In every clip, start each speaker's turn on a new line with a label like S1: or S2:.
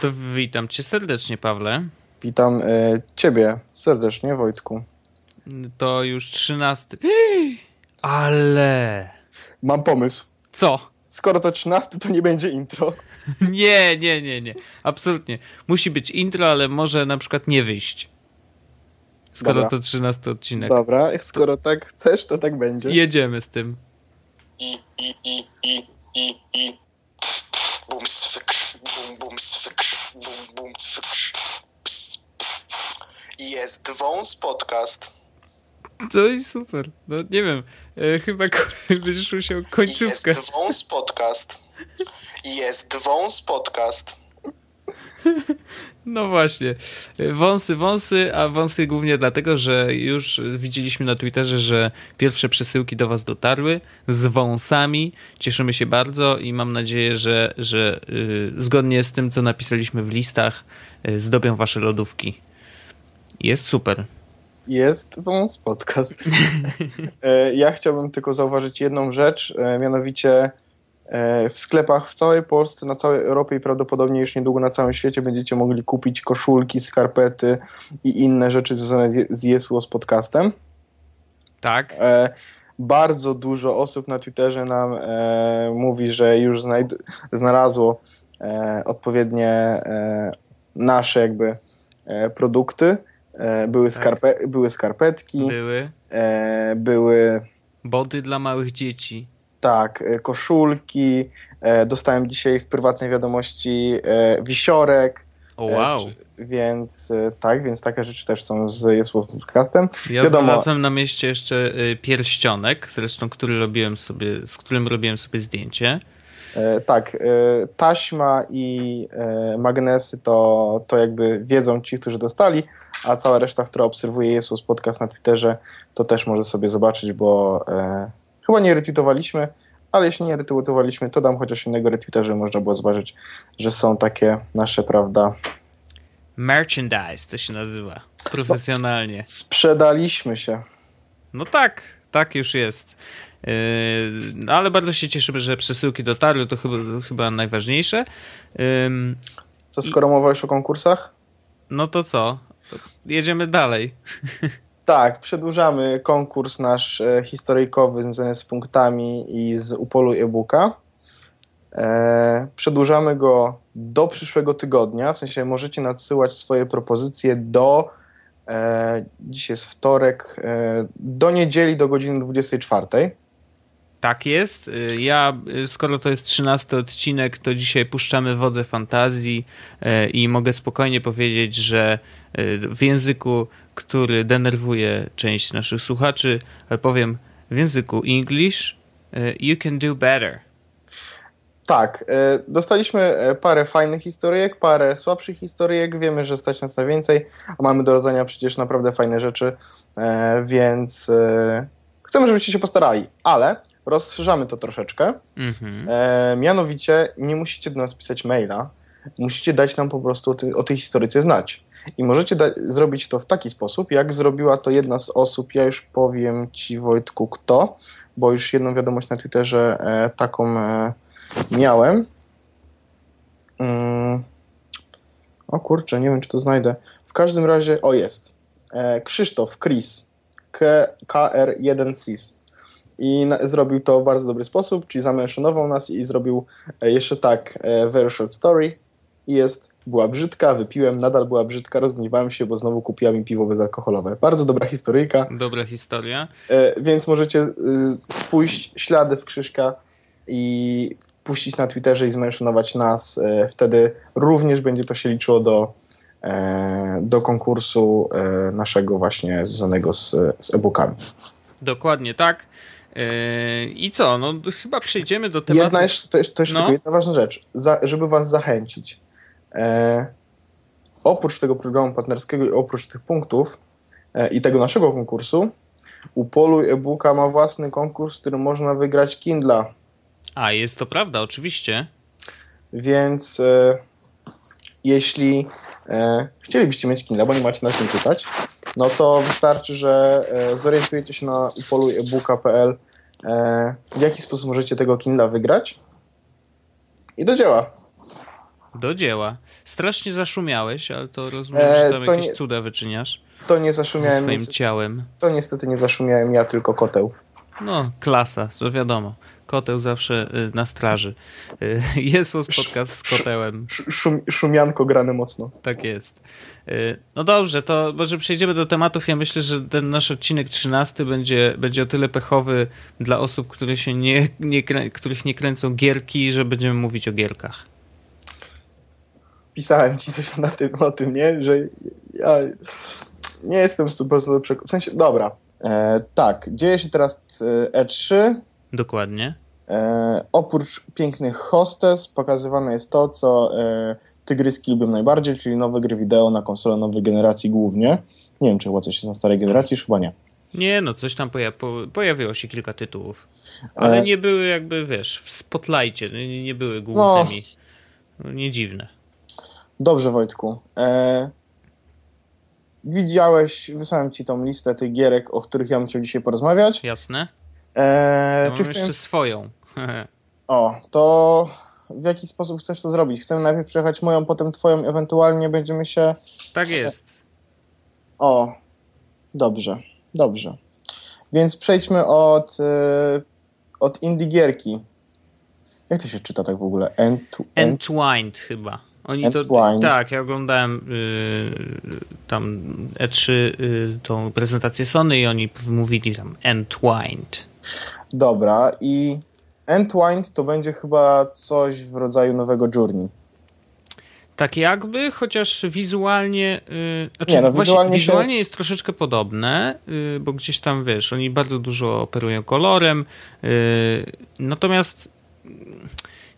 S1: To witam cię serdecznie, Pawle.
S2: Witam y, ciebie serdecznie, Wojtku.
S1: To już trzynasty. Ale.
S2: Mam pomysł.
S1: Co?
S2: Skoro to trzynasty, to nie będzie intro.
S1: Nie, nie, nie, nie. Absolutnie. Musi być intro, ale może na przykład nie wyjść. Skoro
S2: Dobra.
S1: to trzynasty odcinek.
S2: Dobra, skoro tak chcesz, to tak będzie.
S1: Jedziemy z tym.
S3: i, i, i, i, i, i. Bum, swyk, bum, bum, swyk, bum, bum, swyk. Ps, ps, ps. Jest wąs podcast.
S1: To i super. No nie wiem. E, chyba będziesz musiał końcówkę.
S3: Jest wąs podcast. Jest wąs podcast.
S1: No właśnie. Wąsy, wąsy, a wąsy głównie dlatego, że już widzieliśmy na Twitterze, że pierwsze przesyłki do Was dotarły z wąsami. Cieszymy się bardzo i mam nadzieję, że, że y, zgodnie z tym, co napisaliśmy w listach, y, zdobią Wasze lodówki. Jest super.
S2: Jest wąs podcast. E, ja chciałbym tylko zauważyć jedną rzecz, e, mianowicie w sklepach w całej Polsce, na całej Europie i prawdopodobnie już niedługo na całym świecie będziecie mogli kupić koszulki, skarpety i inne rzeczy związane z- Jesło z podcastem.
S1: Tak?
S2: E, bardzo dużo osób na Twitterze nam e, mówi, że już znalazło e, odpowiednie e, nasze jakby e, produkty. E, były, skarpe- były skarpetki,
S1: Były
S2: e, były
S1: body dla małych dzieci.
S2: Tak, e, koszulki. E, dostałem dzisiaj w prywatnej wiadomości e, wisiorek.
S1: O
S2: e,
S1: wow.
S2: więc tak, więc takie rzeczy też są z Jesło Podcastem.
S1: Ja
S2: wiadomo-
S1: znalazłem na mieście jeszcze pierścionek, zresztą który robiłem sobie, z którym robiłem sobie zdjęcie.
S2: Tak, taśma i magnesy to, to jakby wiedzą ci, którzy dostali, a cała reszta, która obserwuje Jesus podcast na Twitterze, to też może sobie zobaczyć, bo chyba nie retweetowaliśmy, ale jeśli nie retweetowaliśmy, to dam chociaż innego retweeta, żeby można było zobaczyć, że są takie nasze, prawda.
S1: Merchandise to się nazywa. Profesjonalnie.
S2: Sprzedaliśmy się.
S1: No tak, tak już jest. Yy, no ale bardzo się cieszymy, że przesyłki dotarły, to chyba, chyba najważniejsze. Ym,
S2: Co skoro mowa już o konkursach?
S1: No to co? To jedziemy dalej.
S2: Tak, przedłużamy konkurs nasz e, historyjkowy związany z punktami i z upolu e-booka. E, przedłużamy go do przyszłego tygodnia, w sensie możecie nadsyłać swoje propozycje do, e, dzisiaj jest wtorek, do niedzieli do godziny 24.
S1: Tak jest. Ja, skoro to jest 13 odcinek, to dzisiaj puszczamy wodze fantazji i mogę spokojnie powiedzieć, że w języku, który denerwuje część naszych słuchaczy, ale powiem w języku English, yy, you can do better.
S2: Tak, e, dostaliśmy e, parę fajnych historyjek, parę słabszych historyjek, wiemy, że stać nas na więcej, a mamy do rodzenia przecież naprawdę fajne rzeczy, e, więc e, chcemy, żebyście się postarali, ale rozszerzamy to troszeczkę,
S1: Mhm.
S2: e, mianowicie nie musicie do nas pisać maila, musicie dać nam po prostu o, ty, o tej historyce znać. I możecie zrobić to w taki sposób, jak zrobiła to jedna z osób, ja już powiem Ci Wojtku kto, bo już jedną wiadomość na Twitterze e, taką e, miałem. Mm. O kurczę, nie wiem czy to znajdę. W każdym razie, o jest. E, Krzysztof, Chris, K- KR1SIS. I na, zrobił to w bardzo dobry sposób, czyli zamęszonował nas i zrobił e, jeszcze tak, e, very short story. I jest, była brzydka, wypiłem, nadal była brzydka, rozgniewałem się, bo znowu kupiła mi piwo bezalkoholowe. Bardzo dobra historyjka.
S1: Dobra historia.
S2: E, więc możecie y, pójść ślady w Krzyżka i wpuścić na Twitterze i zmęszonować nas. E, wtedy również będzie to się liczyło do, e, do konkursu e, naszego właśnie związanego z, z e-bookami.
S1: Dokładnie tak. Yy, I co? No chyba przejdziemy do tematu.
S2: Jedna jeszcze, to jeszcze, to jeszcze
S1: No.
S2: tylko jedna ważna rzecz, za, żeby was zachęcić. E, oprócz tego programu partnerskiego i oprócz tych punktów e, i tego naszego konkursu, Upoluj e-booka ma własny konkurs, w którym można wygrać Kindla.
S1: A, jest to prawda, oczywiście.
S2: Więc e, jeśli e, chcielibyście mieć Kindle, bo nie macie na czym czytać, no to wystarczy, że e, zorientujecie się na upoluj-ebooka.pl e, w jaki sposób możecie tego Kindla wygrać i do dzieła.
S1: Do dzieła. Strasznie zaszumiałeś, ale to rozumiem,
S2: E,
S1: że tam jakieś
S2: nie-
S1: cuda wyczyniasz
S2: To nie zaszumiałem,
S1: swoim
S2: niestety,
S1: ciałem.
S2: to niestety nie zaszumiałem ja, tylko koteł.
S1: No, klasa, to wiadomo. Koteł zawsze y, na straży. Y, Jest podcast z kotełem.
S2: Sz- Szum, szumianko grane mocno.
S1: Tak jest. Y, No dobrze, to może przejdziemy do tematów. Ja myślę, że ten nasz odcinek 13 będzie, będzie o tyle pechowy dla osób, które się nie, nie, których nie kręcą gierki, że będziemy mówić o gierkach.
S2: Pisałem ci coś na tym, o tym, nie? Że ja nie jestem 100% przekonany. W sensie, dobra. E, tak, dzieje się teraz e, E3.
S1: Dokładnie.
S2: E, oprócz pięknych hostes pokazywane jest to, co e, tygryski lubią najbardziej, czyli nowe gry wideo na konsolę nowej generacji głównie. Nie wiem, czy chyba coś jest na starej generacji, już chyba nie.
S1: Nie, no coś tam poja po pojawiło się kilka tytułów. Ale
S2: E.
S1: nie były jakby, wiesz, w spotlightie, nie, nie były głównymi. No. Nie dziwne.
S2: Dobrze, Wojtku. E, widziałeś, wysłałem ci tą listę tych gierek, o których ja bym chciał dzisiaj porozmawiać.
S1: Jasne?
S2: E,
S1: Ja mam jeszcze swoją.
S2: O, to w jaki sposób chcesz to zrobić? Chcemy najpierw przejechać moją, potem twoją, ewentualnie będziemy się...
S1: tak jest.
S2: O, dobrze, dobrze. Więc przejdźmy od, e, od indie gierki. Jak to się czyta tak w ogóle? End?
S1: Entwined chyba. Oni to, tak, ja oglądałem y, tam E3 y, tą prezentację Sony i oni mówili tam Entwined.
S2: Dobra, i Entwined to będzie chyba coś w rodzaju nowego Journey.
S1: Tak jakby, chociaż wizualnie. Yy, znaczy
S2: Nie, no,
S1: właśnie
S2: wizualnie się-
S1: wizualnie jest troszeczkę podobne, yy, bo gdzieś tam wiesz, oni bardzo dużo operują kolorem. Yy, natomiast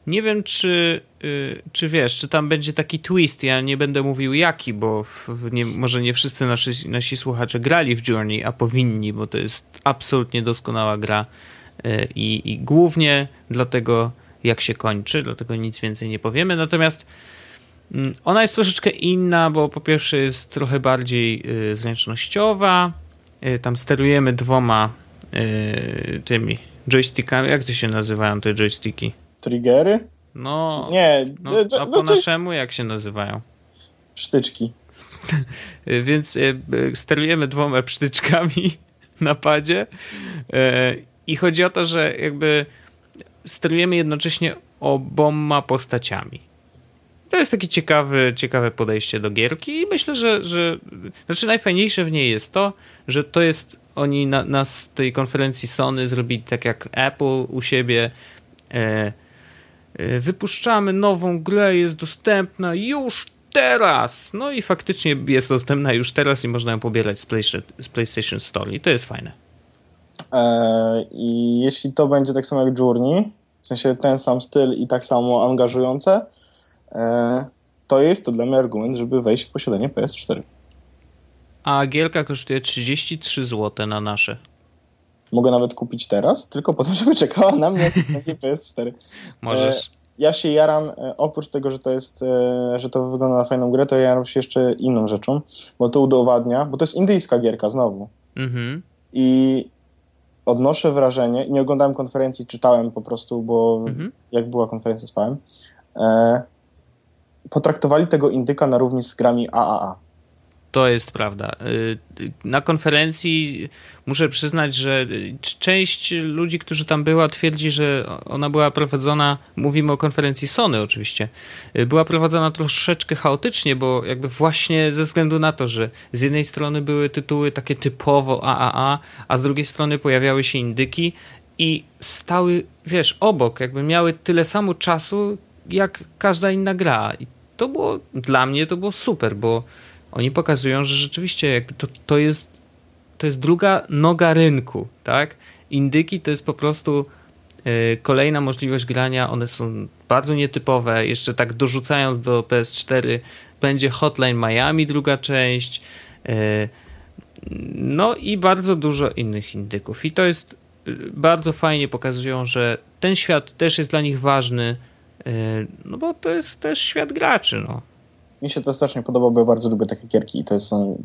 S1: nie wiem, czy, yy, czy wiesz, czy tam będzie taki twist. Ja nie będę mówił jaki, bo nie, może nie wszyscy nasi, nasi słuchacze grali w Journey, a powinni, bo to jest absolutnie doskonała gra. Yy, I, głównie dlatego, jak się kończy, dlatego nic więcej nie powiemy. Natomiast Mm, Ona jest troszeczkę inna, bo po pierwsze jest trochę bardziej y, zręcznościowa. Y, Tam sterujemy dwoma y, tymi joystickami. Jak to się nazywają te joysticki?
S2: Triggery?
S1: No,
S2: Nie,
S1: no a po naszemu jak się nazywają?
S2: sztyczki.
S1: Więc y, sterujemy dwoma psztyczkami na padzie y, i chodzi o to, że jakby sterujemy jednocześnie oboma postaciami. To jest takie ciekawe, ciekawe podejście do gierki i myślę, że, że znaczy najfajniejsze w niej jest to, że to jest oni na, na tej konferencji Sony zrobili tak jak Apple u siebie e, e, wypuszczamy nową grę, jest dostępna już teraz. No i faktycznie jest dostępna już teraz i można ją pobierać z PlayStation, z PlayStation Store i to jest fajne.
S2: E, I jeśli to będzie tak samo jak Journey, w sensie ten sam styl i tak samo angażujące, e, to jest to dla mnie argument, żeby wejść w posiadanie PS4.
S1: A gierka kosztuje 33 zł na nasze.
S2: Mogę nawet kupić teraz, tylko po to, żeby czekała na mnie będzie PS4.
S1: Możesz.
S2: Ja się jaram, e, oprócz tego, że to jest, e, że to wygląda na fajną grę, to jaram się jeszcze inną rzeczą, bo to udowadnia, bo to jest indyjska gierka znowu.
S1: Mhm.
S2: I odnoszę wrażenie, nie oglądałem konferencji, czytałem po prostu, bo
S1: Mhm.
S2: jak była konferencja spałem, e, potraktowali tego indyka na równi z grami AAA.
S1: To jest prawda. Y, Na konferencji muszę przyznać, że część ludzi, którzy tam była, twierdzi, że ona była prowadzona, mówimy o konferencji Sony oczywiście, y, była prowadzona troszeczkę chaotycznie, bo jakby właśnie ze względu na to, że z jednej strony były tytuły takie typowo AAA, a z drugiej strony pojawiały się indyki i stały, wiesz, obok, jakby miały tyle samo czasu, jak każda inna gra. I to było, dla mnie to było super, bo oni pokazują, że rzeczywiście jakby to, to, jest, to jest druga noga rynku, tak? Indyki to jest po prostu e, kolejna możliwość grania, one są bardzo nietypowe, jeszcze tak dorzucając do PS4 będzie Hotline Miami druga część, e, no i bardzo dużo innych indyków. I to jest e, bardzo fajnie pokazują, że ten świat też jest dla nich ważny, no bo to jest też świat graczy, no.
S2: Mi się to strasznie podoba, bo ja bardzo lubię takie gierki i to są,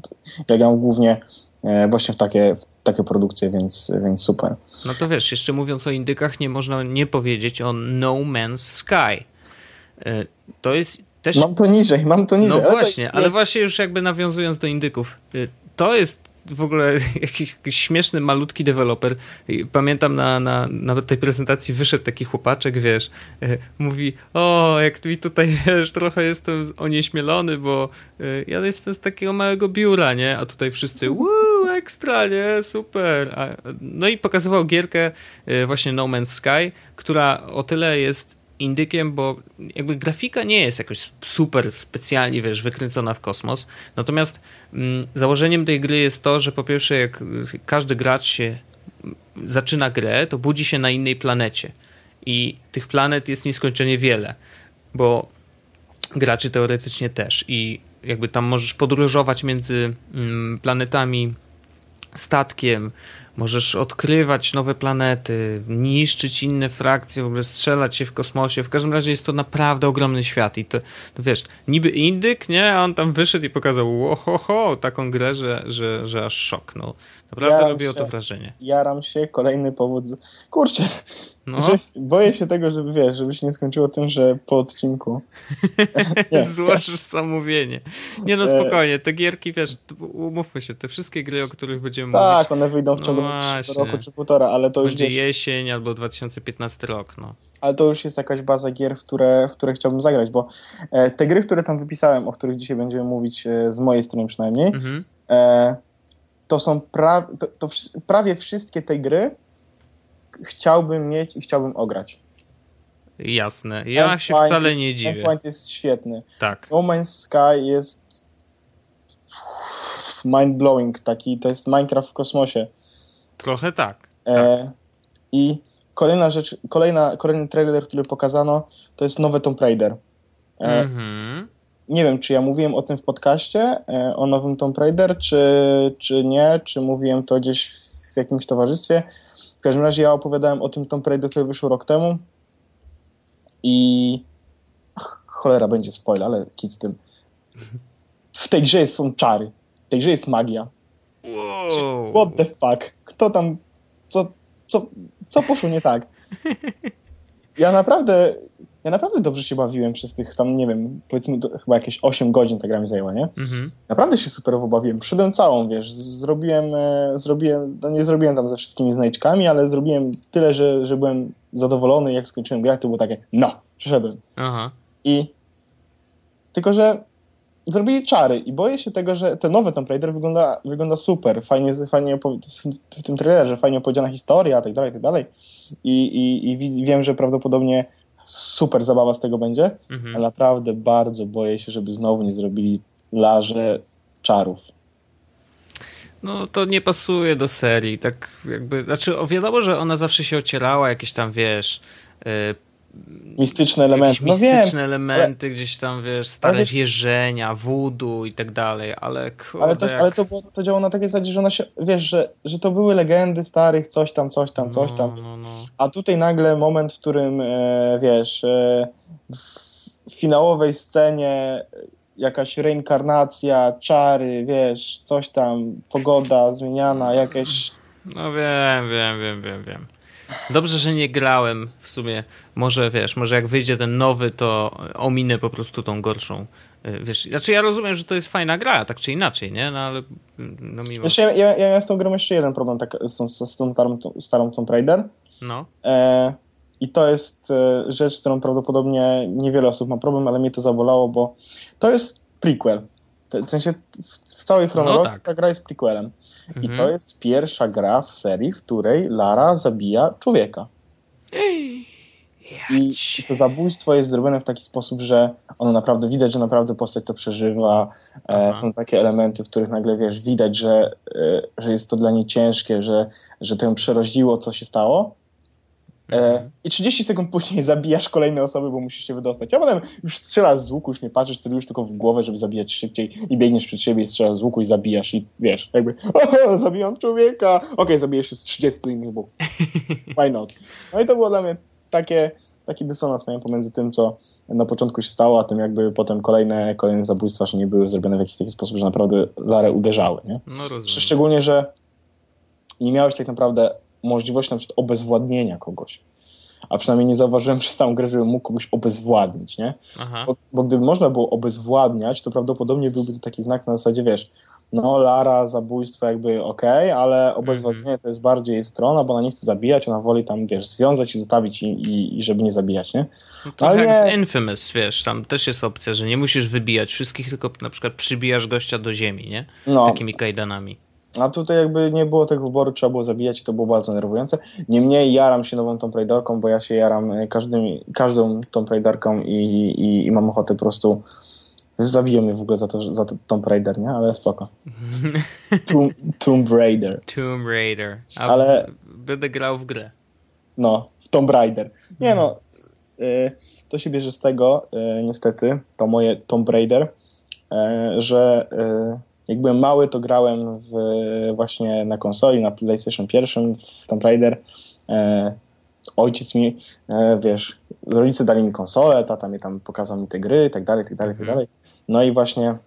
S2: ja gram głównie e, właśnie w takie, w takie produkcje, więc, więc super.
S1: No to wiesz, jeszcze mówiąc o indykach, nie można nie powiedzieć o No Man's Sky. E, To jest też...
S2: Mam to niżej, mam to niżej.
S1: No
S2: ale
S1: właśnie, ale właśnie już jakby nawiązując do indyków, y, to jest w ogóle jakiś, jakiś śmieszny, malutki deweloper. Pamiętam na, na, na tej prezentacji wyszedł taki chłopaczek, wiesz, y, mówi, o, jak mi tutaj, wiesz, trochę jestem onieśmielony, bo y, ja jestem z takiego małego biura, nie? A tutaj wszyscy, uuu, ekstra, nie? Super. No i pokazywał gierkę y, właśnie No Man's Sky, która o tyle jest indykiem, bo jakby grafika nie jest jakoś super specjalnie, wiesz, wykręcona w kosmos. Natomiast założeniem tej gry jest to, że po pierwsze jak każdy gracz się mm, zaczyna grę, to budzi się na innej planecie. I tych planet jest nieskończenie wiele, bo graczy teoretycznie też i jakby tam możesz podróżować między mm, planetami statkiem, możesz odkrywać nowe planety, niszczyć inne frakcje, w ogóle strzelać się w kosmosie. W każdym razie jest to naprawdę ogromny świat i to, to wiesz, niby indyk, nie? A on tam wyszedł i pokazał ohoho, taką grę, że, że, że aż szok. No, naprawdę
S2: Ja
S1: robiło to
S2: się-
S1: wrażenie.
S2: Jaram się, kolejny powód. Z... Kurczę,
S1: No,
S2: że boję się tego, żeby wiesz, żeby się nie skończyło tym, że po odcinku. Nie.
S1: złożysz zamówienie. Nie no,
S2: E.
S1: spokojnie, te gierki, wiesz, umówmy się, te wszystkie gry, o których będziemy
S2: Tak,
S1: mówić,
S2: one wyjdą w ciągu
S1: No
S2: najbliższego
S1: właśnie.
S2: roku czy półtora, ale to już
S1: będzie jesień albo 2015 rok, no.
S2: ale to już jest jakaś baza gier, w które, w które chciałbym zagrać, bo e, te gry, które tam wypisałem, o których dzisiaj będziemy mówić e, z mojej strony przynajmniej,
S1: Mhm.
S2: e, to są pra, to, to prawie wszystkie te gry chciałbym mieć i chciałbym ograć.
S1: Jasne. Ja się wcale
S2: jest,
S1: nie dziwię.
S2: Endpoint jest świetny.
S1: Tak.
S2: No Man's Sky jest mind-blowing, taki, to jest Minecraft w kosmosie.
S1: Trochę tak.
S2: E, I kolejna rzecz, kolejna, kolejny trailer, który pokazano, to jest nowe Tomb Raider. E,
S1: Mhm.
S2: Nie wiem, czy ja mówiłem o tym w podcaście, e, o nowym Tomb Raider, czy, czy nie, czy mówiłem to gdzieś w jakimś towarzystwie. W każdym razie ja opowiadałem o tym Tomb Raider, który wyszło rok temu i Ach, cholera, będzie spoiler, ale kit z tym. W tej grze są czary. W tej grze jest magia.
S1: Wow.
S2: What the fuck? Kto tam... Co, co, co poszło nie tak? Ja naprawdę... Ja naprawdę dobrze się bawiłem przez tych tam, nie wiem, powiedzmy to chyba jakieś 8 godzin ta gra mi zajęła, nie?
S1: Mhm.
S2: Naprawdę się superowo bawiłem. Przyszedłem całą, wiesz, zrobiłem, e, zrobiłem, no nie zrobiłem tam ze wszystkimi znajdźkami, ale zrobiłem tyle, że, że byłem zadowolony, jak skończyłem grę, to było takie, no, przyszedłem.
S1: Aha.
S2: I tylko, że zrobili czary i boję się tego, że ten nowy Tomb Raider wygląda, wygląda super, fajnie, fajnie w tym trailerze, fajnie opowiedziana historia, tak dalej, tak dalej. I, i, i wi- wiem, że prawdopodobnie super zabawa z tego będzie,
S1: Mhm.
S2: ale naprawdę bardzo boję się, żeby znowu nie zrobili larze czarów.
S1: No to nie pasuje do serii, tak jakby, znaczy wiadomo, że ona zawsze się ocierała, jakieś tam, wiesz, y,
S2: Mistyczne elementy. No wiem,
S1: mistyczne elementy, gdzieś tam, wiesz, stare
S2: wiesz-
S1: wierzenia, voodoo i tak dalej, ale kurde,
S2: ale, to,
S1: jak...
S2: ale to, było, to działało na takiej zasadzie, że ona się, wiesz, że, że to były legendy starych, coś tam, coś tam, coś tam.
S1: No, no, no.
S2: A tutaj nagle moment, w którym, e, wiesz, e, w finałowej scenie jakaś reinkarnacja, czary, wiesz, coś tam, pogoda zmieniana, jakieś...
S1: No wiem, wiem, wiem, wiem, wiem. Dobrze, że nie grałem w sumie. Może wiesz, może jak wyjdzie ten nowy, to ominę po prostu tą gorszą. Y, Wiesz, znaczy ja rozumiem, że to jest fajna gra, tak czy inaczej, nie? No ale no mimo.
S2: Jeszcze ja, ja, ja z tą grą jeszcze jeden problem tak, z, tą, z tą starą, starą Tomb Raider.
S1: No.
S2: E, I to jest e, rzecz, z którą prawdopodobnie niewiele osób ma problem, ale mnie to zabolało, bo to jest prequel. W sensie w, w całej chronologii
S1: tak.
S2: ta gra jest prequelem. I
S1: Mhm.
S2: to jest pierwsza gra w serii, w której Lara zabija człowieka. I, I to zabójstwo jest zrobione w taki sposób, że ono naprawdę widać, że naprawdę postać to przeżywa. E, są takie elementy, w których nagle wiesz, widać, że, e, że jest to dla niej ciężkie, że, że to ją przeroziło, co się stało. E,
S1: Mhm.
S2: I 30 sekund później zabijasz kolejne osoby, bo musisz się wydostać. A potem już strzelasz z łuku, już nie patrzysz, już tylko w głowę, żeby zabijać szybciej i biegniesz przed siebie i strzelasz z łuku i zabijasz i wiesz, jakby o, zabijam człowieka. Okej, zabijesz się z 30 innych, bo why not? No i to było dla mnie takie, taki dysonans miałem pomiędzy tym, co na początku się stało, a tym jakby potem kolejne, kolejne zabójstwa, że nie były zrobione w jakiś taki sposób, że naprawdę Larę uderzały, nie?
S1: No rozumiem.
S2: Szczególnie, że nie miałeś tak naprawdę możliwości na przykład obezwładnienia kogoś. a przynajmniej nie zauważyłem przez całą grę, żebym mógł kogoś obezwładnić, nie? Bo, bo gdyby można było obezwładniać, to prawdopodobnie byłby to taki znak na zasadzie, wiesz, no Lara, zabójstwo jakby okej, ale obezwładnienie to jest bardziej strona, bo ona nie chce zabijać, ona woli tam, wiesz, związać i zostawić i, i, i żeby nie zabijać, nie?
S1: No trochę
S2: Ale
S1: jak
S2: nie-
S1: Infamous, wiesz, tam też jest opcja, że nie musisz wybijać wszystkich, tylko na przykład przybijasz gościa do ziemi, nie?
S2: No,
S1: Takimi kajdanami.
S2: A tutaj jakby nie było tego wyboru, trzeba było zabijać i to było bardzo nerwujące. Niemniej jaram się nową Tomb Raiderką, bo ja się jaram e, każdym, każdą Tomb Raiderką i, i, i mam ochotę po prostu zabiją mnie w ogóle za to, za to Tomb Raider, nie? Ale spoko. Tomb, Tomb Raider.
S1: Tomb Raider. A
S2: Ale-
S1: będę grał w grę.
S2: No, w Tomb Raider. Nie no, y, to się bierze z tego, y, niestety, to moje Tomb Raider, y, że jak byłem mały, to grałem w, właśnie na konsoli, na PlayStation 1 w Tomb Raider. Y, ojciec mi, y, wiesz, rodzice dali mi konsolę, tata mi tam pokazał mi te gry, i tak dalej, tak dalej, tak
S1: Mhm.
S2: dalej. No i właśnie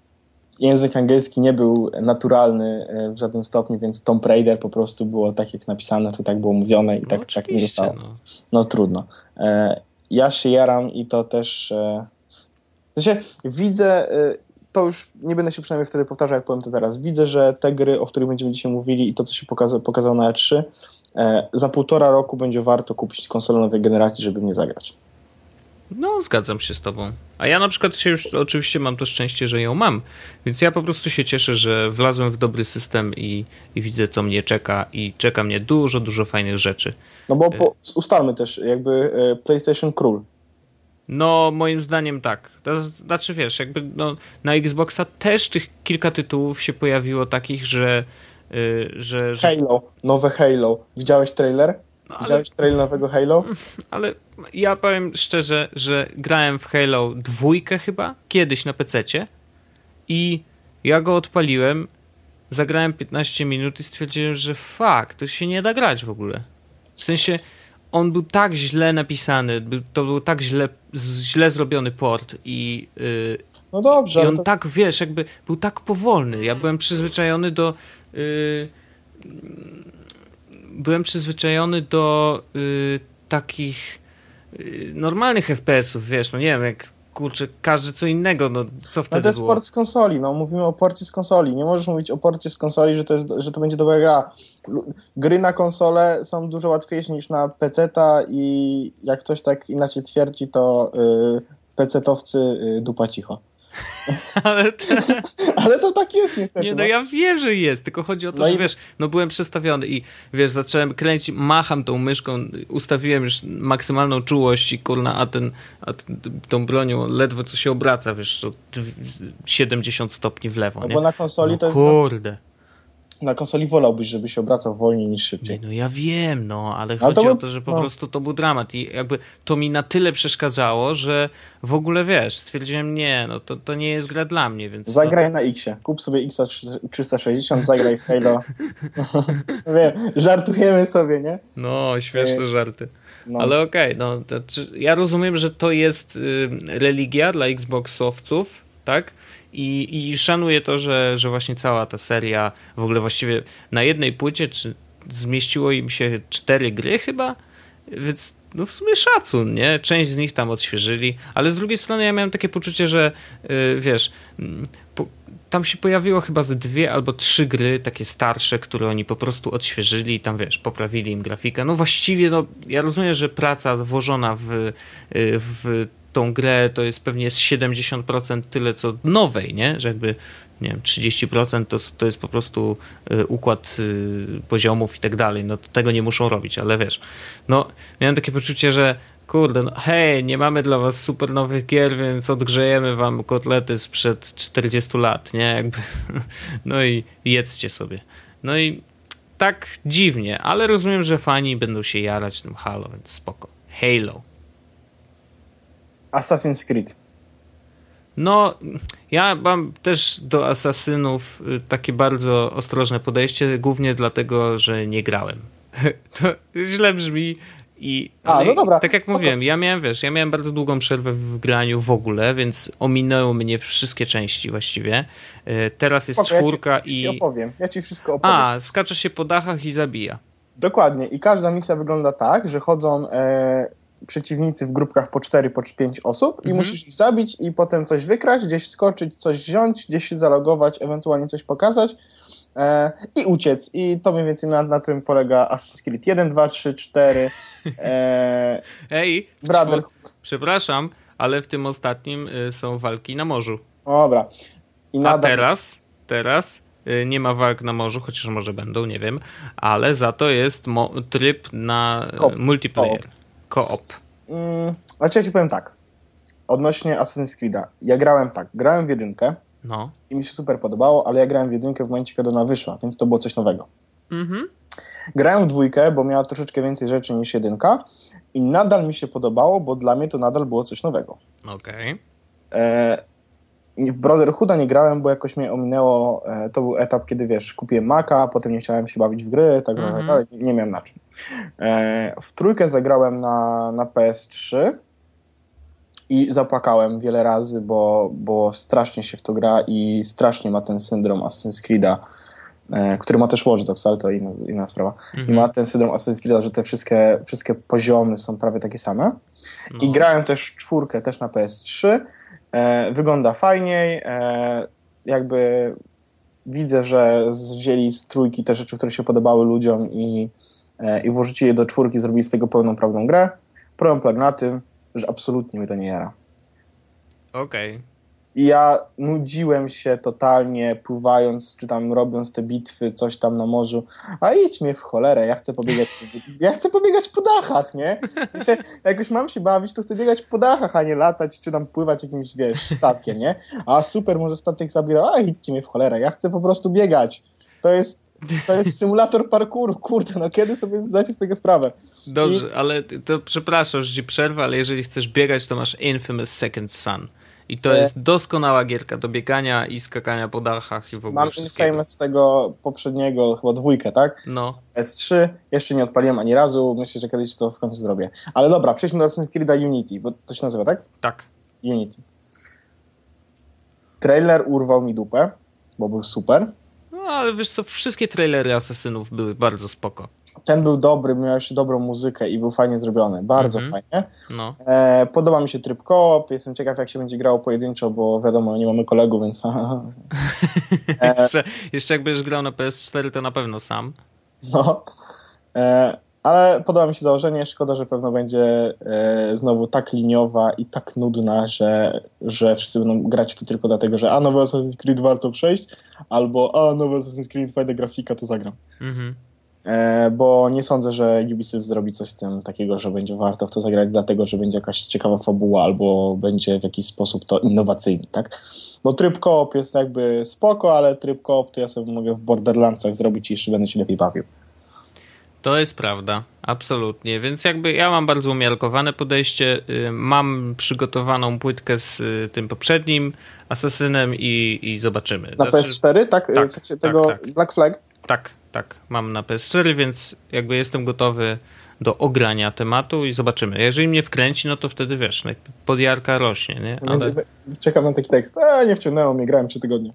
S2: język angielski nie był naturalny y, w żadnym stopniu, więc Tomb Raider po prostu było tak jak napisane, to tak było mówione i tak,
S1: no,
S2: tak mi
S1: oczywiście,
S2: zostało.
S1: no.
S2: No trudno. E, ja się jaram i to też. E, w sensie widzę, e, to już nie będę się przynajmniej wtedy powtarzał, jak powiem to teraz. Widzę, że te gry, o których będziemy dzisiaj mówili i to, co się pokaza, pokazało na E3, e, za półtora roku będzie warto kupić konsolę nowej generacji, żeby w nie zagrać.
S1: No, zgadzam się z tobą. A ja na przykład się już oczywiście mam to szczęście, że ją mam, więc ja po prostu się cieszę, że wlazłem w dobry system i, i widzę, co mnie czeka i czeka mnie dużo, dużo fajnych rzeczy.
S2: No bo po, ustalmy też, jakby e, PlayStation Król.
S1: No, moim zdaniem tak. To znaczy, wiesz, jakby no, na Xboxa też tych kilka tytułów się pojawiło takich, że... Yy, że, że
S2: Halo, nowe Halo. Widziałeś trailer?
S1: No, ale-
S2: Widziałeś trailer nowego Halo?
S1: ale ja powiem szczerze, że grałem w Halo dwójkę chyba, kiedyś na PC-cie i ja go odpaliłem, zagrałem 15 minut i stwierdziłem, że fuck, to się nie da grać w ogóle. W sensie, on był tak źle napisany, był, to był tak źle, źle zrobiony port i, yy,
S2: No dobrze,
S1: i on
S2: to,
S1: tak, wiesz, jakby był tak powolny. Ja byłem przyzwyczajony do... Yy, byłem przyzwyczajony do yy, takich yy, normalnych FPS-ów, wiesz, no nie wiem, jak kurczę, każdy co innego, no co
S2: No
S1: wtedy
S2: to jest
S1: było?
S2: port z konsoli, no mówimy o porcie z konsoli. Nie możesz mówić o porcie z konsoli, że to, jest, że to będzie dobra gra. Gry na konsole są dużo łatwiejsze niż na PC-ta i jak ktoś tak inaczej twierdzi, to y, PC-towcy y, dupa cicho.
S1: Ale to,
S2: Ale to tak jest niestety.
S1: nie, no ja wiem, że jest, tylko chodzi o to,
S2: No
S1: że
S2: i-
S1: wiesz, no byłem przestawiony i wiesz, zacząłem kręcić, macham tą myszką, ustawiłem już maksymalną czułość i kurna, a ten, a ten, tą bronią ledwo co się obraca, wiesz, to dw- 70 stopni w lewo,
S2: no
S1: nie?
S2: bo na konsoli
S1: No
S2: to jest...
S1: kurde.
S2: Na konsoli wolałbyś, żeby się obracał wolniej niż szybciej.
S1: no ja wiem, no, ale
S2: Ale
S1: chodzi
S2: to
S1: o to, że po
S2: no.
S1: prostu to był dramat i jakby to mi na tyle przeszkadzało, że w ogóle wiesz, stwierdziłem, nie, no to, to nie jest gra dla mnie, więc.
S2: Zagraj na X-ie. Kup sobie X 360, zagraj w Halo. Wiem, żartujemy sobie, nie?
S1: To, no, śmieszne żarty.
S2: No.
S1: Ale okej, no to, ja rozumiem, że to jest y, religia dla Xboxowców, tak? I, I szanuję to, że, że właśnie cała ta seria w ogóle właściwie na jednej płycie, czy zmieściło im się cztery gry chyba? Więc no w sumie szacun, nie? Część z nich tam odświeżyli, ale z drugiej strony ja miałem takie poczucie, że y, wiesz, mm, po, tam się pojawiło chyba ze dwie albo trzy gry takie starsze, które oni po prostu odświeżyli i tam wiesz, poprawili im grafikę. No właściwie, no ja rozumiem, że praca włożona w, y, w tą grę to jest pewnie z 70% tyle co nowej, nie? Że jakby nie wiem, 30% to, to jest po prostu y, układ y, poziomów i tak dalej. No tego nie muszą robić, ale wiesz, no miałem takie poczucie, że kurde, no hej, nie mamy dla was super nowych gier, więc odgrzejemy wam kotlety sprzed 40 lat, nie? Jakby, no i jedzcie sobie. No i tak dziwnie, ale rozumiem, że fani będą się jarać tym Halo, więc spoko. Halo.
S2: Assassin's Creed.
S1: No, ja mam też do asasynów y, takie bardzo ostrożne podejście, głównie dlatego, że nie grałem. To źle brzmi i
S2: A,
S1: ale
S2: no dobra,
S1: tak jak
S2: spoko.
S1: mówiłem, ja miałem, wiesz, ja miałem bardzo długą przerwę w graniu w ogóle, więc ominęły mnie wszystkie części właściwie. Y, Teraz jest
S2: Spoko, ja ci-
S1: czwórka
S2: ja ci,
S1: i...
S2: opowiem. Ja ci wszystko opowiem.
S1: A, skacze się po dachach i zabija.
S2: Dokładnie. I każda misja wygląda tak, że chodzą e, przeciwnicy w grupkach po 4, po 5 osób i
S1: Mhm.
S2: musisz ich zabić i potem coś wykraść, gdzieś skoczyć, coś wziąć, gdzieś się zalogować, ewentualnie coś pokazać e, i uciec. I to mniej więcej na, na tym polega Assassin's Creed 1, 2, 3, 4. E,
S1: Ej,
S2: Brother.
S1: przepraszam, ale w tym ostatnim y, są walki na morzu.
S2: dobra. I
S1: A
S2: nadal,
S1: teraz, teraz y, nie ma walk na morzu, chociaż może będą, nie wiem, ale za to jest tryb na multiplayer. Koop.
S2: Mm, znaczy ja ci powiem tak. Odnośnie Assassin's Creed'a. Ja grałem tak. Grałem w jedynkę
S1: No.
S2: i mi się super podobało, ale ja grałem w jedynkę w momencie, kiedy ona wyszła, więc to było coś nowego.
S1: Mhm.
S2: Grałem w dwójkę, bo miała troszeczkę więcej rzeczy niż jedynka i nadal mi się podobało, bo dla mnie to nadal było coś nowego.
S1: Okej.
S2: E, w Brotherhooda nie grałem, bo jakoś mnie ominęło. E, to był etap, kiedy wiesz, kupiłem Maca, potem nie chciałem się bawić w gry, tak
S1: Mhm.
S2: dalej, nie, nie miałem na czym. E, w trójkę zagrałem na, na PS3 i zapłakałem wiele razy, bo, bo strasznie się w to gra i strasznie ma ten syndrom Assassin's Creed'a, e, który ma też Watch Dogs, ale to inna, inna sprawa. I
S1: Mhm.
S2: ma ten syndrom Assassin's Creed'a, że te wszystkie, wszystkie poziomy są prawie takie same.
S1: No.
S2: I grałem też w czwórkę, też na PS3. E, wygląda fajniej. E, jakby widzę, że wzięli z trójki te rzeczy, które się podobały ludziom i, e, i włożyli je do czwórki, zrobili z tego pełną prawdą grę. Problem polega na tym, że absolutnie mnie to nie jara.
S1: Okej.
S2: I ja nudziłem się totalnie, pływając, czy tam robiąc te bitwy, coś tam na morzu. A idź mnie w cholerę, ja chcę pobiegać, ja chcę pobiegać po dachach, nie? Wiecie, jak już mam się bawić, to chcę biegać po dachach, a nie latać, czy tam pływać jakimś, wiesz, statkiem, nie? A super, może statek zabiera, a idźcie mnie w cholerę, ja chcę po prostu biegać. To jest, to jest symulator parkouru, kurde, no kiedy sobie zdacie z tego sprawę?
S1: Dobrze, ale ty- to przepraszam, że ci przerwę, ale jeżeli chcesz biegać, to masz Infamous Second Son. I to
S2: E.
S1: jest doskonała gierka do biegania i skakania po dachach i w ogóle
S2: Mam
S1: wszystkiego.
S2: Z tego poprzedniego, chyba dwójkę, tak?
S1: No,
S2: S3. Jeszcze nie odpaliłem ani razu. Myślę, że kiedyś to w końcu zrobię. Ale dobra, przejdźmy do Assassin's Creed'a Unity, bo to się nazywa, tak?
S1: tak.
S2: Unity. Trailer urwał mi dupę, bo był super.
S1: No ale wiesz co, wszystkie trailery Asasynów były bardzo spoko.
S2: Ten był dobry, miał jeszcze dobrą muzykę i był fajnie zrobiony. Bardzo
S1: Mhm.
S2: fajnie.
S1: No,
S2: E, podoba mi się tryb koop. Jestem ciekaw, jak się będzie grało pojedynczo, bo wiadomo, nie mamy kolegów, więc. e,
S1: jeszcze, jeszcze jak będziesz grał na PS4, to na pewno sam.
S2: No. E, ale podoba mi się założenie. Szkoda, że pewno będzie e, znowu tak liniowa i tak nudna, że, że wszyscy będą grać to tylko dlatego, że a nowy Assassin's Creed warto przejść, albo a nowy Assassin's Creed fajna grafika, to zagram.
S1: Mhm.
S2: E, bo nie sądzę, że Ubisoft zrobi coś z tym takiego, że będzie warto w to zagrać, dlatego że będzie jakaś ciekawa fabuła, albo będzie w jakiś sposób to innowacyjny, tak? Bo tryb koop jest jakby spoko, ale tryb koop to ja sobie mogę w Borderlandsach zrobić i jeszcze będę się lepiej bawił.
S1: To jest prawda, absolutnie. Więc jakby ja mam bardzo umiarkowane podejście. Y, Mam przygotowaną płytkę z y, tym poprzednim Asasynem i, i zobaczymy.
S2: Na
S1: Znaczy,
S2: PS4, tak?
S1: tak,
S2: W sensie tego
S1: tak, tak.
S2: Black Flag?
S1: Tak, tak. Mam na PS4, więc jakby jestem gotowy do ogrania tematu i zobaczymy. Jeżeli mnie wkręci, no to wtedy wiesz, no, podjarka rośnie, nie? Ale,
S2: Czekam na taki tekst. E, nie wciągnęło mnie, grałem trzy tygodnie.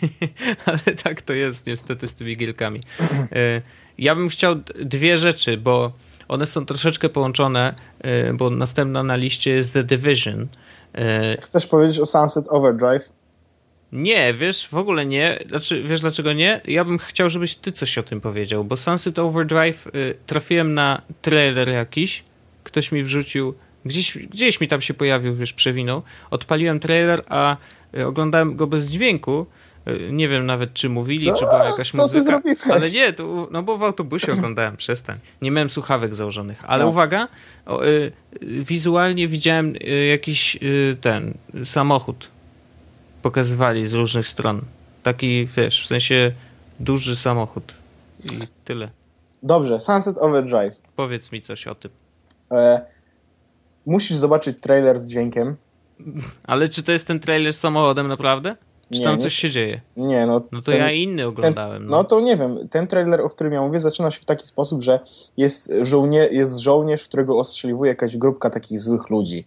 S1: ale tak to jest niestety z tymi gierkami. E, Ja bym chciał dwie rzeczy, bo one są troszeczkę połączone, e, bo następna na liście jest The Division. E,
S2: Chcesz powiedzieć o Sunset Overdrive?
S1: Nie, wiesz, w ogóle nie. Znaczy, wiesz dlaczego nie? Ja bym chciał, żebyś ty coś o tym powiedział, bo Sunset Overdrive y, trafiłem na trailer jakiś, ktoś mi wrzucił, gdzieś, gdzieś mi tam się pojawił, wiesz, przewinął. Odpaliłem trailer, a y, oglądałem go bez dźwięku. Y, nie wiem nawet, czy mówili,
S2: Co?
S1: czy była jakaś
S2: Co ty
S1: muzyka.
S2: zrobiłeś?
S1: Ale nie, to, no bo w autobusie oglądałem, przestań. Nie miałem słuchawek założonych. Ale
S2: No.
S1: uwaga, o, y, wizualnie widziałem y, jakiś ten samochód pokazywali z różnych stron. Taki, wiesz, w sensie duży samochód. I tyle.
S2: Dobrze, Sunset Overdrive.
S1: Powiedz mi coś o tym.
S2: E, musisz zobaczyć trailer z dźwiękiem.
S1: Ale czy to jest ten trailer z samochodem naprawdę? Czy
S2: Nie,
S1: tam
S2: nie.
S1: coś się dzieje?
S2: Nie, no.
S1: No to
S2: ten-
S1: ja inny
S2: ten,
S1: oglądałem.
S2: no to nie wiem, ten trailer, o którym ja mówię, zaczyna się w taki sposób, że jest, żołnie, jest żołnierz, którego ostrzeliwuje jakaś grupka takich złych ludzi.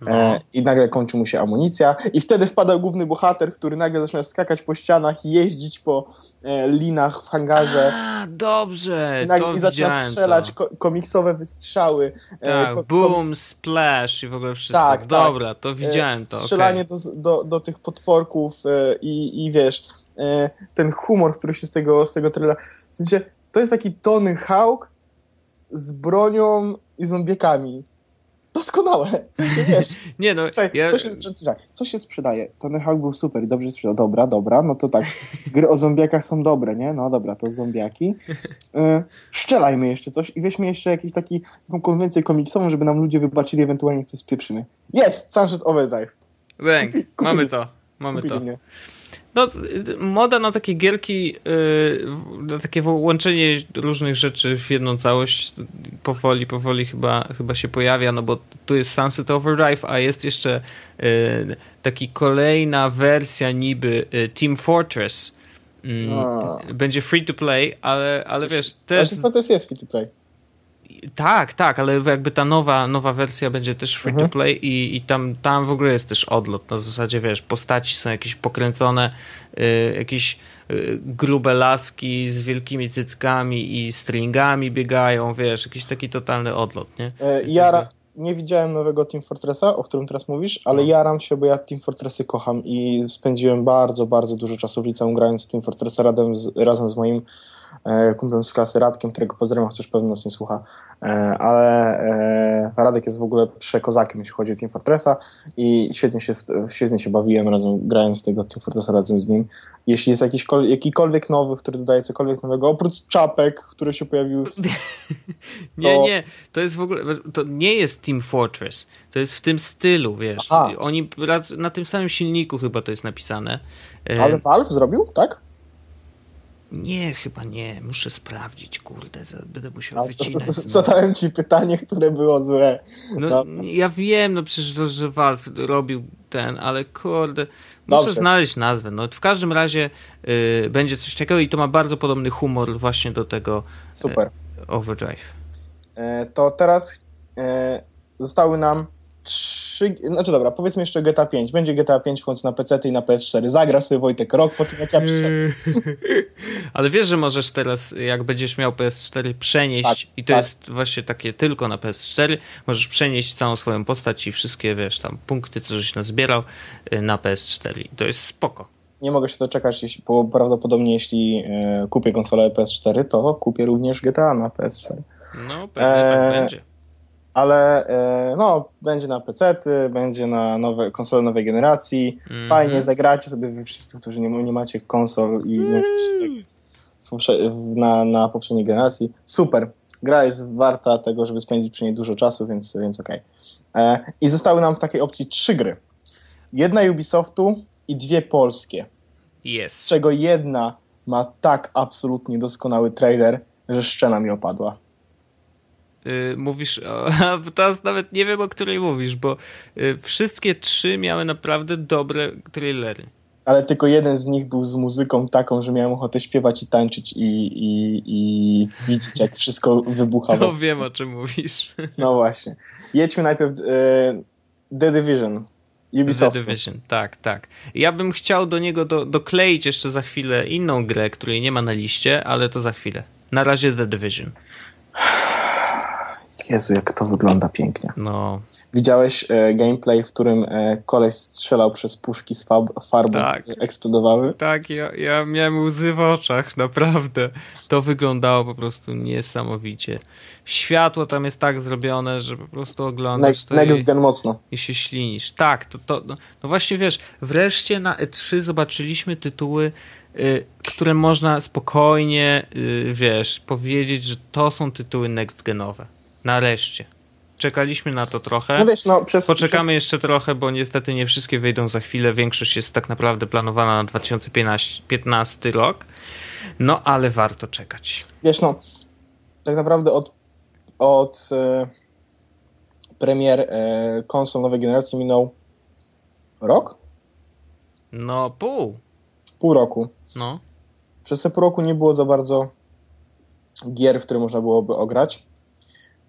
S1: No.
S2: E, I nagle kończy mu się amunicja. I wtedy wpada główny bohater, który nagle zaczyna skakać po ścianach jeździć po e, linach w hangarze.
S1: A, dobrze,
S2: I, nagle,
S1: to
S2: i zaczyna strzelać
S1: to.
S2: ko- komiksowe wystrzały. e,
S1: Tak,
S2: ko-
S1: boom,
S2: komiks-
S1: splash i w ogóle wszystko.
S2: Tak, tak.
S1: Dobra, to
S2: e,
S1: widziałem to.
S2: Strzelanie
S1: okej.
S2: do, do, do tych potworków i, i wiesz, ten humor, który się z tego, z tego trailera... W sensie, to jest taki Tony Hawk z bronią i zombiekami. Doskonałe. W sensie, wiesz,
S1: Nie no,
S2: Czekaj,
S1: ja,
S2: co, się, czekaj, co się sprzedaje? Tony Hawk był super i dobrze sprzedał. Dobra, dobra, no to tak. Gry o zombiakach są dobre, nie? No dobra, to zombiaki. Y, szczelajmy jeszcze coś i weźmy jeszcze jakiś taki, taką konwencję komiksową, żeby nam ludzie wybaczyli ewentualnie coś spieprzymy. Jest! Sunset Overdrive. Kupi-
S1: mamy to. Mamy
S2: Kupili
S1: to.
S2: mnie.
S1: No, y, moda na takie gierki, yy, na takie łączenie różnych rzeczy w jedną całość powoli, powoli chyba, chyba się pojawia, no bo tu jest Sunset Overdrive, a jest jeszcze yy, taki kolejna wersja niby y, Team Fortress. Mm,
S2: A.
S1: będzie free to play, ale, ale wiesz,
S2: Ale
S1: też
S2: to jest free to play.
S1: Tak, tak, ale jakby ta nowa, nowa wersja będzie też free
S2: Mhm.
S1: to play i, i tam, tam w ogóle jest też odlot. Na zasadzie, wiesz, postaci są jakieś pokręcone, y, jakieś y, grube laski z wielkimi cyckami i stringami biegają, wiesz, jakiś taki totalny odlot, nie?
S2: E, Jara, nie widziałem nowego Team Fortressa, o którym teraz mówisz, ale
S1: No.
S2: jaram się, bo ja Team Fortressy kocham i spędziłem bardzo, bardzo dużo czasu w liceum grając w Team Fortressa razem z, razem z moim kumplem z klasy Radkiem, którego pozdrawiam, chociaż pewnie nas nie słucha, e, ale e, Radek jest w ogóle przekozakiem, jeśli chodzi o Team Fortressa i świetnie się, świetnie się bawiłem razem, grając tego Team Fortressa razem z nim. Jeśli jest jakiś, jakikolwiek nowy, który dodaje cokolwiek nowego, oprócz czapek, które się pojawiły w
S1: Nie,
S2: To-
S1: nie, to jest w ogóle, to nie jest Team Fortress, to jest w tym stylu, wiesz.
S2: Aha.
S1: Oni na tym samym silniku chyba to jest napisane. E,
S2: Ale Valve zrobił, tak?
S1: Nie, chyba nie, muszę sprawdzić, kurde, będę musiał
S2: A,
S1: wycinać.
S2: Zadałem ci pytanie, które było złe.
S1: No,
S2: Dobra.
S1: ja wiem, no przecież, to, że Valve robił ten, ale kurde, muszę
S2: Dobrze.
S1: znaleźć nazwę. No, w każdym razie y, będzie coś takiego i to ma bardzo podobny humor właśnie do tego
S2: Super.
S1: Overdrive.
S2: E, to teraz e, zostały nam trzy. Znaczy dobra, powiedzmy jeszcze GTA 5. Będzie GTA 5 w końcu na PC i na PS4. Zagra sobie Wojtek rok po tym, jak ja przyszedłem.
S1: Ale wiesz, że możesz teraz, jak będziesz miał PS4, przenieść,
S2: Tak,
S1: i to
S2: tak.
S1: jest właśnie takie tylko na PS4, możesz przenieść całą swoją postać i wszystkie, wiesz, tam punkty, co żeś nazbierał y, na PS4. I to jest spoko.
S2: Nie mogę się doczekać, jeśli, bo prawdopodobnie jeśli e, kupię konsolę PS4, to kupię również GTA na PS4.
S1: No, pewnie tak
S2: Eee,
S1: będzie.
S2: Ale e, no, będzie na PC, będzie na nowe, konsole nowej generacji.
S1: Mhm.
S2: Fajnie, zagracie sobie wy wszyscy, którzy nie, nie macie konsol i nie w- na, na poprzedniej generacji. Super. Gra jest warta tego, żeby spędzić przy niej dużo czasu, więc, więc okej. E, I zostały nam w takiej opcji trzy gry. Jedna Ubisoftu i dwie polskie, z
S1: Jest.
S2: czego jedna ma tak absolutnie doskonały trailer, że szczena mi opadła.
S1: Y, mówisz, o, a teraz nawet nie wiem, o której mówisz, bo y, wszystkie trzy miały naprawdę dobre trailery.
S2: Ale tylko jeden z nich był z muzyką taką, że miałem ochotę śpiewać i tańczyć i, i, i widzieć, jak wszystko wybucha.
S1: To wiem, o czym mówisz.
S2: No właśnie. Jedźmy najpierw e, The Division.
S1: The
S2: Ubisoft.
S1: Division, tak, tak. Ja bym chciał do niego do, dokleić jeszcze za chwilę inną grę, której nie ma na liście, ale to za chwilę. Na razie The Division.
S2: Jezu, jak to wygląda pięknie.
S1: No,
S2: Widziałeś e, gameplay, w którym e, koleś strzelał przez puszki z fab- farbą,
S1: Tak.
S2: które eksplodowały?
S1: tak, ja, ja miałem łzy w oczach, naprawdę. To wyglądało po prostu niesamowicie. Światło tam jest tak zrobione, że po prostu oglądasz
S2: Next,
S1: to
S2: next gen mocno.
S1: i się ślinisz. Tak, to, to no, no właśnie wiesz, wreszcie na E3 zobaczyliśmy tytuły, y, które można spokojnie, y, wiesz, powiedzieć, że to są tytuły next genowe. Nareszcie. Czekaliśmy na to trochę.
S2: No wiesz, no przez...
S1: Poczekamy
S2: przez,
S1: jeszcze trochę, bo niestety nie wszystkie wyjdą za chwilę. Większość jest tak naprawdę planowana na 2015 rok. No ale warto czekać.
S2: Wiesz, no, tak naprawdę od, od e, premier e, konsol nowej generacji minął rok?
S1: No pół.
S2: Pół roku.
S1: No.
S2: Przez te pół roku nie było za bardzo gier, w które można byłoby ograć.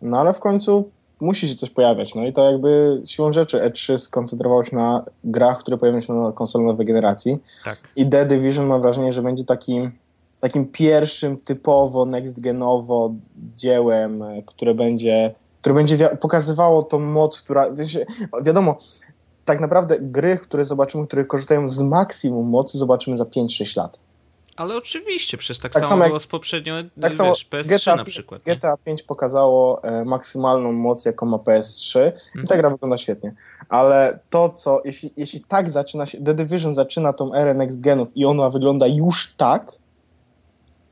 S2: No ale w końcu musi się coś pojawiać. No i to jakby siłą rzeczy E3 skoncentrowało się na grach, które pojawią się na konsolę nowej generacji.
S1: Tak.
S2: I The Division mam wrażenie, że będzie takim, takim pierwszym typowo next-genowo dziełem, e, które będzie, które będzie pokazywało tą moc, która... Wiecie, wiadomo, tak naprawdę gry, które zobaczymy, które korzystają z maksimum mocy, zobaczymy za 5-6 lat.
S1: Ale oczywiście, przecież tak,
S2: Tak
S1: samo,
S2: samo jak-
S1: było z poprzednią,
S2: Tak
S1: wiesz,
S2: samo
S1: PS3
S2: GTA,
S1: na przykład. nie?
S2: GTA 5 pokazało e, maksymalną moc, jaką ma PS3 i
S1: Mhm.
S2: ta gra wygląda świetnie. Ale to, co, jeśli, jeśli tak zaczyna się, The Division zaczyna tą erę next genów i ona wygląda już tak,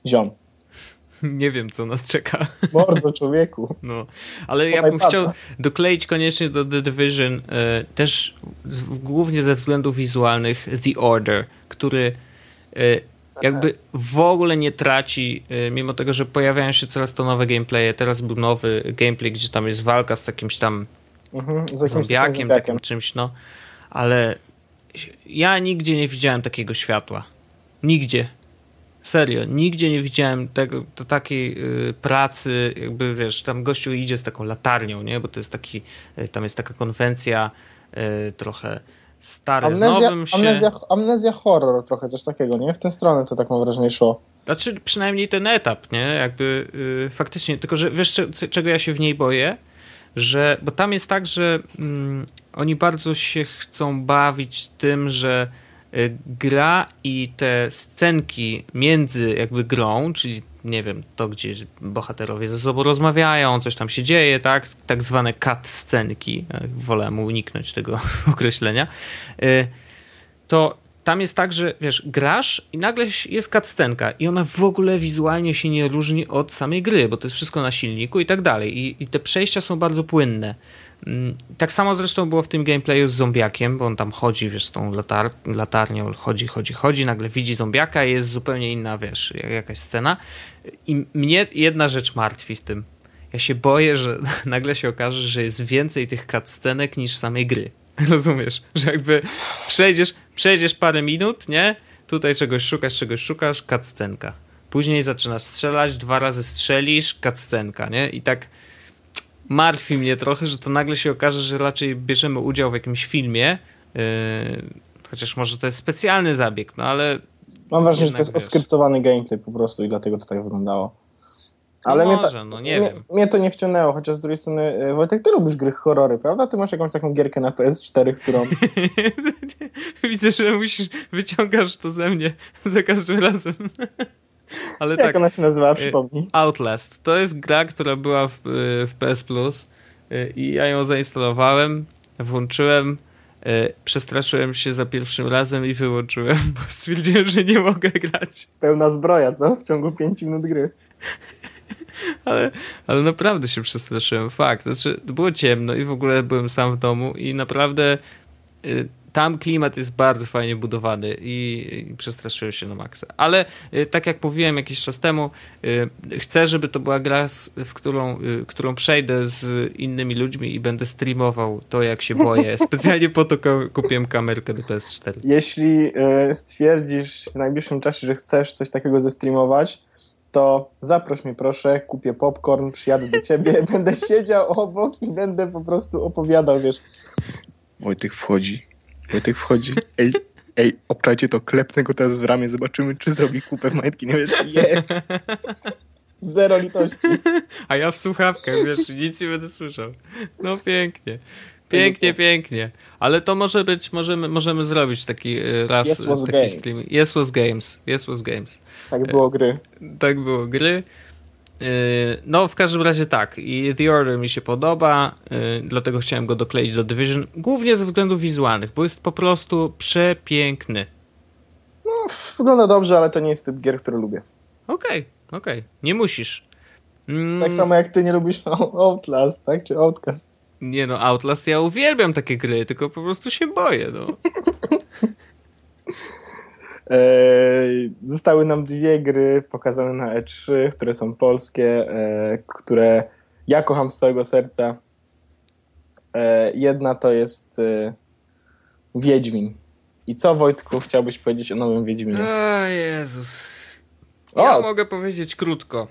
S2: ziom,
S1: Nie wiem, co nas czeka.
S2: mordo człowieku.
S1: No, ale ja
S2: Podaj
S1: bym chciał dokleić koniecznie do The Division e, też z, głównie ze względów wizualnych The Order, który e, jakby w ogóle nie traci, e, mimo tego, że pojawiają się coraz to nowe gameplaye. Teraz był nowy gameplay, gdzie tam jest walka z jakimś tam
S2: Mhm, z jakimś takim
S1: zombiakiem,
S2: zombiakiem.
S1: takim czymś, no. Ale ja nigdzie nie widziałem takiego światła. Nigdzie. Serio, nigdzie nie widziałem tego, to takiej y, pracy, jakby wiesz, tam gościu idzie z taką latarnią, nie? Bo to jest taki, y, tam jest taka konwencja y, trochę stary z
S2: Amnezja,
S1: nowym się.
S2: amnezja, amnezja horror trochę, coś takiego, nie? W tę stronę to tak mam wrażenie szło.
S1: Znaczy przynajmniej ten etap, nie? Jakby y, faktycznie, tylko że wiesz czego ja się w niej boję? Że, bo tam jest tak, że mm, oni bardzo się chcą bawić tym, że y, gra i te scenki między jakby grą, czyli nie wiem, to gdzie bohaterowie ze sobą rozmawiają, coś tam się dzieje, tak? Tak zwane cut scenki, e, wolałem uniknąć tego określenia, y, to tam jest tak, że wiesz, grasz i nagle jest cutscenka i ona w ogóle wizualnie się nie różni od samej gry, bo to jest wszystko na silniku i tak dalej. I, i te przejścia są bardzo płynne. Mm, Tak samo zresztą było w tym gameplayu z zombiakiem, bo on tam chodzi, wiesz, z tą latar latarnią, chodzi, chodzi, chodzi, nagle widzi zombiaka i jest zupełnie inna, wiesz, jak- jakaś scena. I mnie jedna rzecz martwi w tym. Ja się boję, że nagle się okaże, że jest więcej tych cutscenek niż samej gry. Rozumiesz? Że jakby przejdziesz, przejdziesz parę minut, nie? Tutaj czegoś szukasz, czegoś szukasz, cutscenka. Później zaczynasz strzelać, dwa razy strzelisz, cutscenka, nie? I tak martwi mnie trochę, że to nagle się okaże, że raczej bierzemy udział w jakimś filmie, yy, chociaż może to jest specjalny zabieg, no ale
S2: Mam wrażenie, że to jest
S1: wiesz.
S2: oskryptowany gameplay po prostu i dlatego to tak wyglądało. Ale
S1: no
S2: mnie,
S1: może,
S2: ta,
S1: no nie
S2: mnie,
S1: wiem.
S2: mnie to nie wciągnęło, chociaż z drugiej strony, e, Wojtek, ty lubisz gry horrory, prawda? Ty masz jakąś taką gierkę na PS4, którą...
S1: Widzę, że musisz, wyciągasz to ze mnie za każdym razem. Ale
S2: Jak
S1: tak,
S2: ona się nazywa, przypomnij.
S1: Outlast. To jest gra, która była w, y, w PS Plus y, i ja ją zainstalowałem, włączyłem, y, przestraszyłem się za pierwszym razem i wyłączyłem, bo stwierdziłem, że nie mogę grać.
S2: Pełna zbroja, co? W ciągu 5 minut gry.
S1: Ale, ale naprawdę się przestraszyłem, fakt. Znaczy, było ciemno i w ogóle byłem sam w domu i naprawdę y, tam klimat jest bardzo fajnie budowany i, i przestraszyłem się na maksa. Ale y, tak jak mówiłem jakiś czas temu, y, chcę, żeby to była gra, w którą, y, którą przejdę z innymi ludźmi i będę streamował to, jak się boję. Specjalnie po to kupiłem kamerkę do PS4.
S2: Jeśli stwierdzisz w najbliższym czasie, że chcesz coś takiego zestreamować, to zaproś mnie proszę, kupię popcorn, przyjadę do ciebie, będę siedział obok i będę po prostu opowiadał, wiesz. Wojtek wchodzi, Wojtek wchodzi, ej, ej, obczajcie to, klepnę go teraz w ramię, zobaczymy, czy zrobi kupę majtki, nie wiesz, je. Zero litości.
S1: A ja w słuchawkach, wiesz, nic nie będę słyszał. No pięknie. Pięknie, pięknie. Ale to może być, możemy, możemy zrobić taki y, raz
S2: Yes was
S1: taki
S2: games.
S1: stream. Yes was games. Yes was games.
S2: Tak było gry.
S1: Tak było gry. Y, No, w każdym razie tak. I The Order mi się podoba, y, dlatego chciałem go dokleić do Division. Głównie ze względów wizualnych, bo jest po prostu przepiękny.
S2: Wygląda dobrze, ale to nie jest typ gier, który lubię.
S1: Okej, okej. Nie musisz. Mm,
S2: Tak samo jak ty nie lubisz Outlast, tak? Czy Outcast.
S1: Nie no, Outlast ja uwielbiam takie gry, tylko po prostu się boję, no.
S2: Eee, Zostały nam dwie gry pokazane na E3, które są polskie, e, które ja kocham z całego serca. E, Jedna to jest e, Wiedźmin. I co, Wojtku, chciałbyś powiedzieć o nowym Wiedźminie?
S1: O Jezus. Ja
S2: O!
S1: mogę powiedzieć krótko.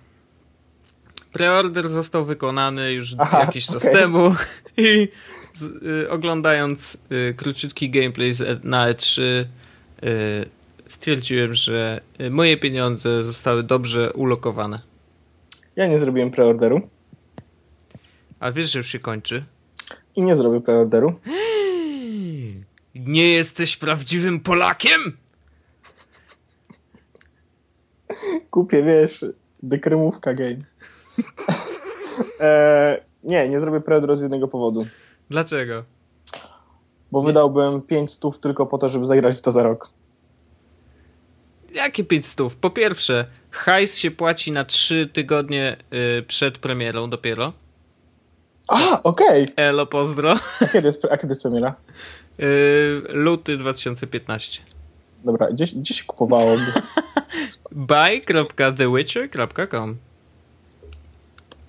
S1: Preorder został wykonany już
S2: Aha,
S1: jakiś czas
S2: okej.
S1: temu i z, y, oglądając y, króciutki gameplay z, E- na E3 y, stwierdziłem, że y, moje pieniądze zostały dobrze ulokowane.
S2: Ja nie zrobiłem preorderu
S1: A wiesz, że już się kończy?
S2: i nie zrobię preorderu.
S1: Nie jesteś prawdziwym Polakiem?
S2: Kupię, wiesz, dekremówka game. e, nie, nie zrobię preorderu z jednego powodu.
S1: Dlaczego?
S2: Bo wydałbym 5 stów tylko po to, żeby zagrać w to za rok.
S1: Jakie 500? Po pierwsze, hajs się płaci na 3 tygodnie y, przed premierą dopiero.
S2: A, okej.
S1: Elo, pozdro.
S2: A kiedy jest, a kiedy jest premiera?
S1: Y, luty 2015.
S2: Dobra, gdzie, gdzie się kupowało?
S1: buy.thewitcher.com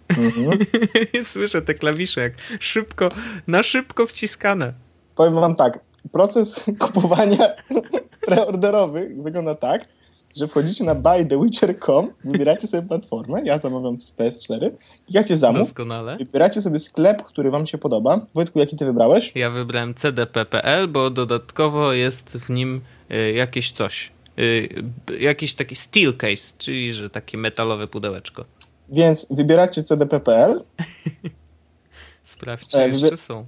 S2: Mhm.
S1: Słyszę te klawisze jak szybko, na szybko wciskane.
S2: Powiem wam tak, proces kupowania preorderowych wygląda tak, że wchodzicie na buythewitcher.com, wybieracie sobie platformę, ja zamawiam z PS4, klikacie zamów,
S1: Doskonale.
S2: wybieracie sobie sklep, który wam się podoba. Wojtku, jaki ty wybrałeś?
S1: Ja wybrałem cdp.pl, bo dodatkowo jest w nim y, jakieś coś. Y, jakiś taki steel case, czyli że takie metalowe pudełeczko.
S2: Więc wybieracie cdp.pl,
S1: Sprawdźcie,
S2: E, wybier-
S1: są.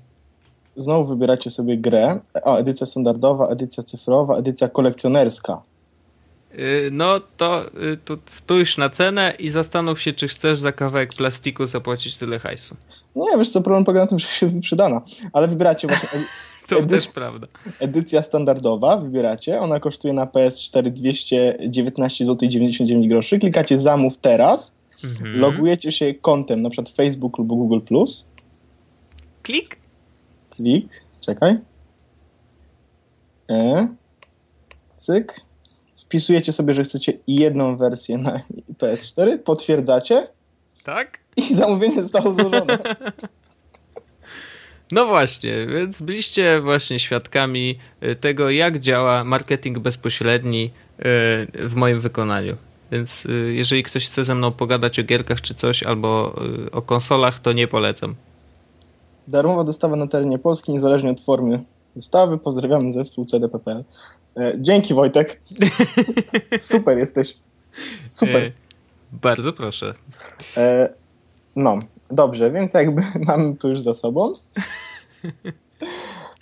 S2: znowu wybieracie sobie grę, o, edycja standardowa, edycja cyfrowa, edycja kolekcjonerska.
S1: Y, No to y, tu spójrz na cenę i zastanów się, czy chcesz za kawałek plastiku zapłacić tyle hajsu.
S2: Nie, wiesz co, problem polega na tym, że się jest wyprzedana, ale wybieracie właśnie
S1: To
S2: Edy-
S1: też prawda.
S2: edycja standardowa, wybieracie, ona kosztuje na PS4 219 zł 99 groszy, klikacie zamów teraz,
S1: Mhm.
S2: logujecie się kontem, na przykład Facebook lub Google+,
S1: Klik.
S2: klik, czekaj, e, cyk, wpisujecie sobie, że chcecie jedną wersję na PS4, potwierdzacie
S1: Tak?
S2: i zamówienie zostało złożone.
S1: No właśnie, więc byliście właśnie świadkami y, tego, jak działa marketing bezpośredni y, w moim wykonaniu. Więc y, jeżeli ktoś chce ze mną pogadać o gierkach czy coś, albo o konsolach, to nie polecam.
S2: Darmowa dostawa na terenie Polski, niezależnie od formy dostawy. Pozdrawiamy zespół CDPPL. E, dzięki Wojtek. Super jesteś. Super.
S1: Y, Bardzo proszę.
S2: E, no, dobrze, więc jakby mamy to już za sobą.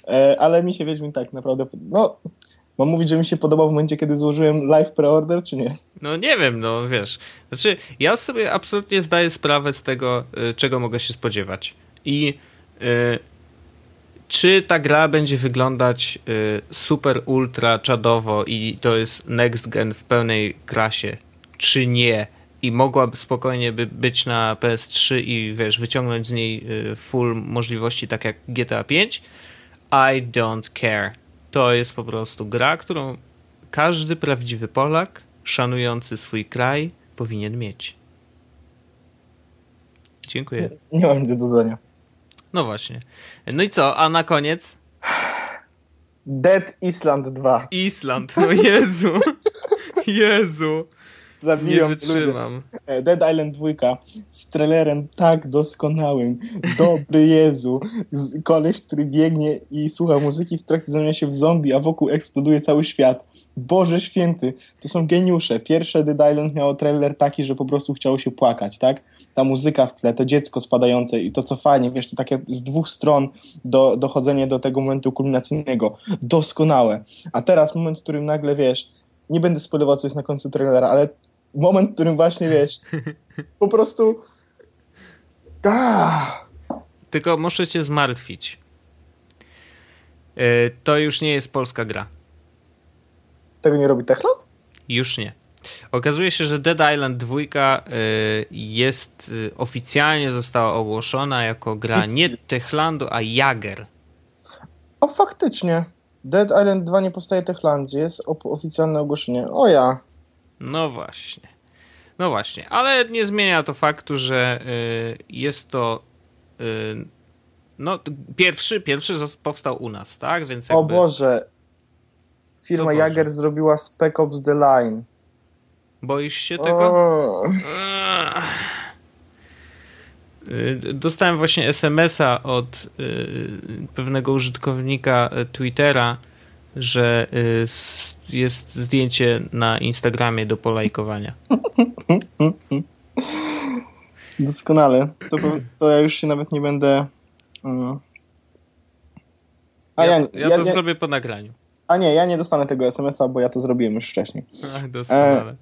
S2: E, ale mi się Wiedźmin tak naprawdę... No, mam mówić, że mi się podobał w momencie, kiedy złożyłem live preorder, czy nie?
S1: No nie wiem, no wiesz. Znaczy, ja sobie absolutnie zdaję sprawę z tego, czego mogę się spodziewać. I czy ta gra będzie wyglądać y, super ultra czadowo i to jest next gen w pełnej krasie, czy nie? I mogłaby spokojnie by być na PS3 i wiesz, wyciągnąć z niej y, full możliwości, tak jak GTA 5. I don't care. To jest po prostu gra, którą każdy prawdziwy Polak szanujący swój kraj powinien mieć. Dziękuję.
S2: Nie mam nic do dodania.
S1: No właśnie. No i co? A na koniec?
S2: Dead Island 2.
S1: Island. No Jezu. Jezu. Nie
S2: Zabiłem ludzie.
S1: wytrzymam.
S2: E, Dead Island 2 z trailerem tak doskonałym. Dobry Jezu. Z, koleś, który biegnie i słucha muzyki w trakcie zamienia się w zombie, a wokół eksploduje cały świat. Boże święty, to są geniusze. Pierwsze Dead Island miało trailer taki, że po prostu chciało się płakać, tak? Ta muzyka w tle, to dziecko spadające i to co fajnie, wiesz, to takie z dwóch stron do, dochodzenie do tego momentu kulminacyjnego. Doskonałe. A teraz moment, w którym nagle, wiesz, nie będę spoilował, co jest na końcu trailera, ale moment, w którym właśnie, wiesz, po prostu... Ah,
S1: Tylko muszę cię zmartwić. E, To już nie jest polska gra.
S2: tego nie robi Techland?
S1: Już nie. Okazuje się, że Dead Island 2 e, jest e, oficjalnie została ogłoszona jako gra nie. Techlandu, a Jager.
S2: O, faktycznie. Dead Island 2 nie powstaje w Techlandzie, jest oficjalne ogłoszenie. O ja.
S1: No właśnie. No właśnie, ale nie zmienia to faktu, że y, jest to y, no pierwszy, pierwszy powstał u nas, tak? Więc
S2: O
S1: jakby,
S2: Boże. Firma? Jager zrobiła Spec Ops The Line.
S1: boisz się tego?
S2: O.
S1: Y, dostałem właśnie SMS-a od pewnego użytkownika Twittera, że jest zdjęcie na Instagramie do polajkowania.
S2: Doskonale. To, to ja już się nawet nie będę.
S1: A ja, ja, ja, ja to nie... zrobię po nagraniu.
S2: A nie, ja nie dostanę tego SMS-a, bo ja to zrobiłem już wcześniej.
S1: Ach, doskonale. E,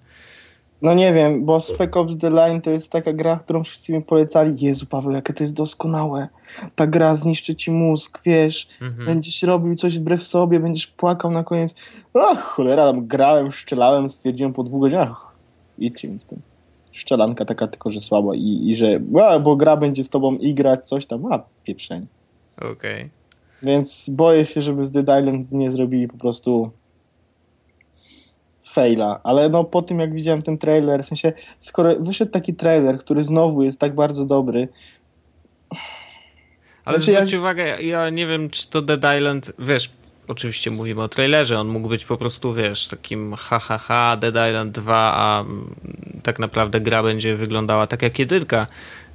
S2: no nie wiem, bo Spec Ops The Line to jest taka gra, którą wszyscy mi polecali. Jezu, Paweł, jakie to jest doskonałe. Ta gra zniszczy ci mózg, wiesz. Mhm. Będziesz robił coś wbrew sobie, będziesz płakał na koniec. Ach, cholera, tam grałem, szczelałem, stwierdziłem po dwóch godzinach. Idźcie mi z tym. Szczelanka taka tylko, że słaba i, i że, a, bo gra będzie z tobą i grać coś tam, a pieprzenie.
S1: Okej. Okay.
S2: Więc boję się, żeby z Dead Island nie zrobili po prostu faila, ale no po tym jak widziałem ten trailer, w sensie skoro wyszedł taki trailer, który znowu jest tak bardzo dobry,
S1: ale znaczy, zwróć ja... uwagę, ja nie wiem, czy to Dead Island, wiesz, oczywiście mówimy o trailerze, on mógł być po prostu, wiesz, takim ha, ha, ha Dead Island 2, a tak naprawdę gra będzie wyglądała tak jak jedynka,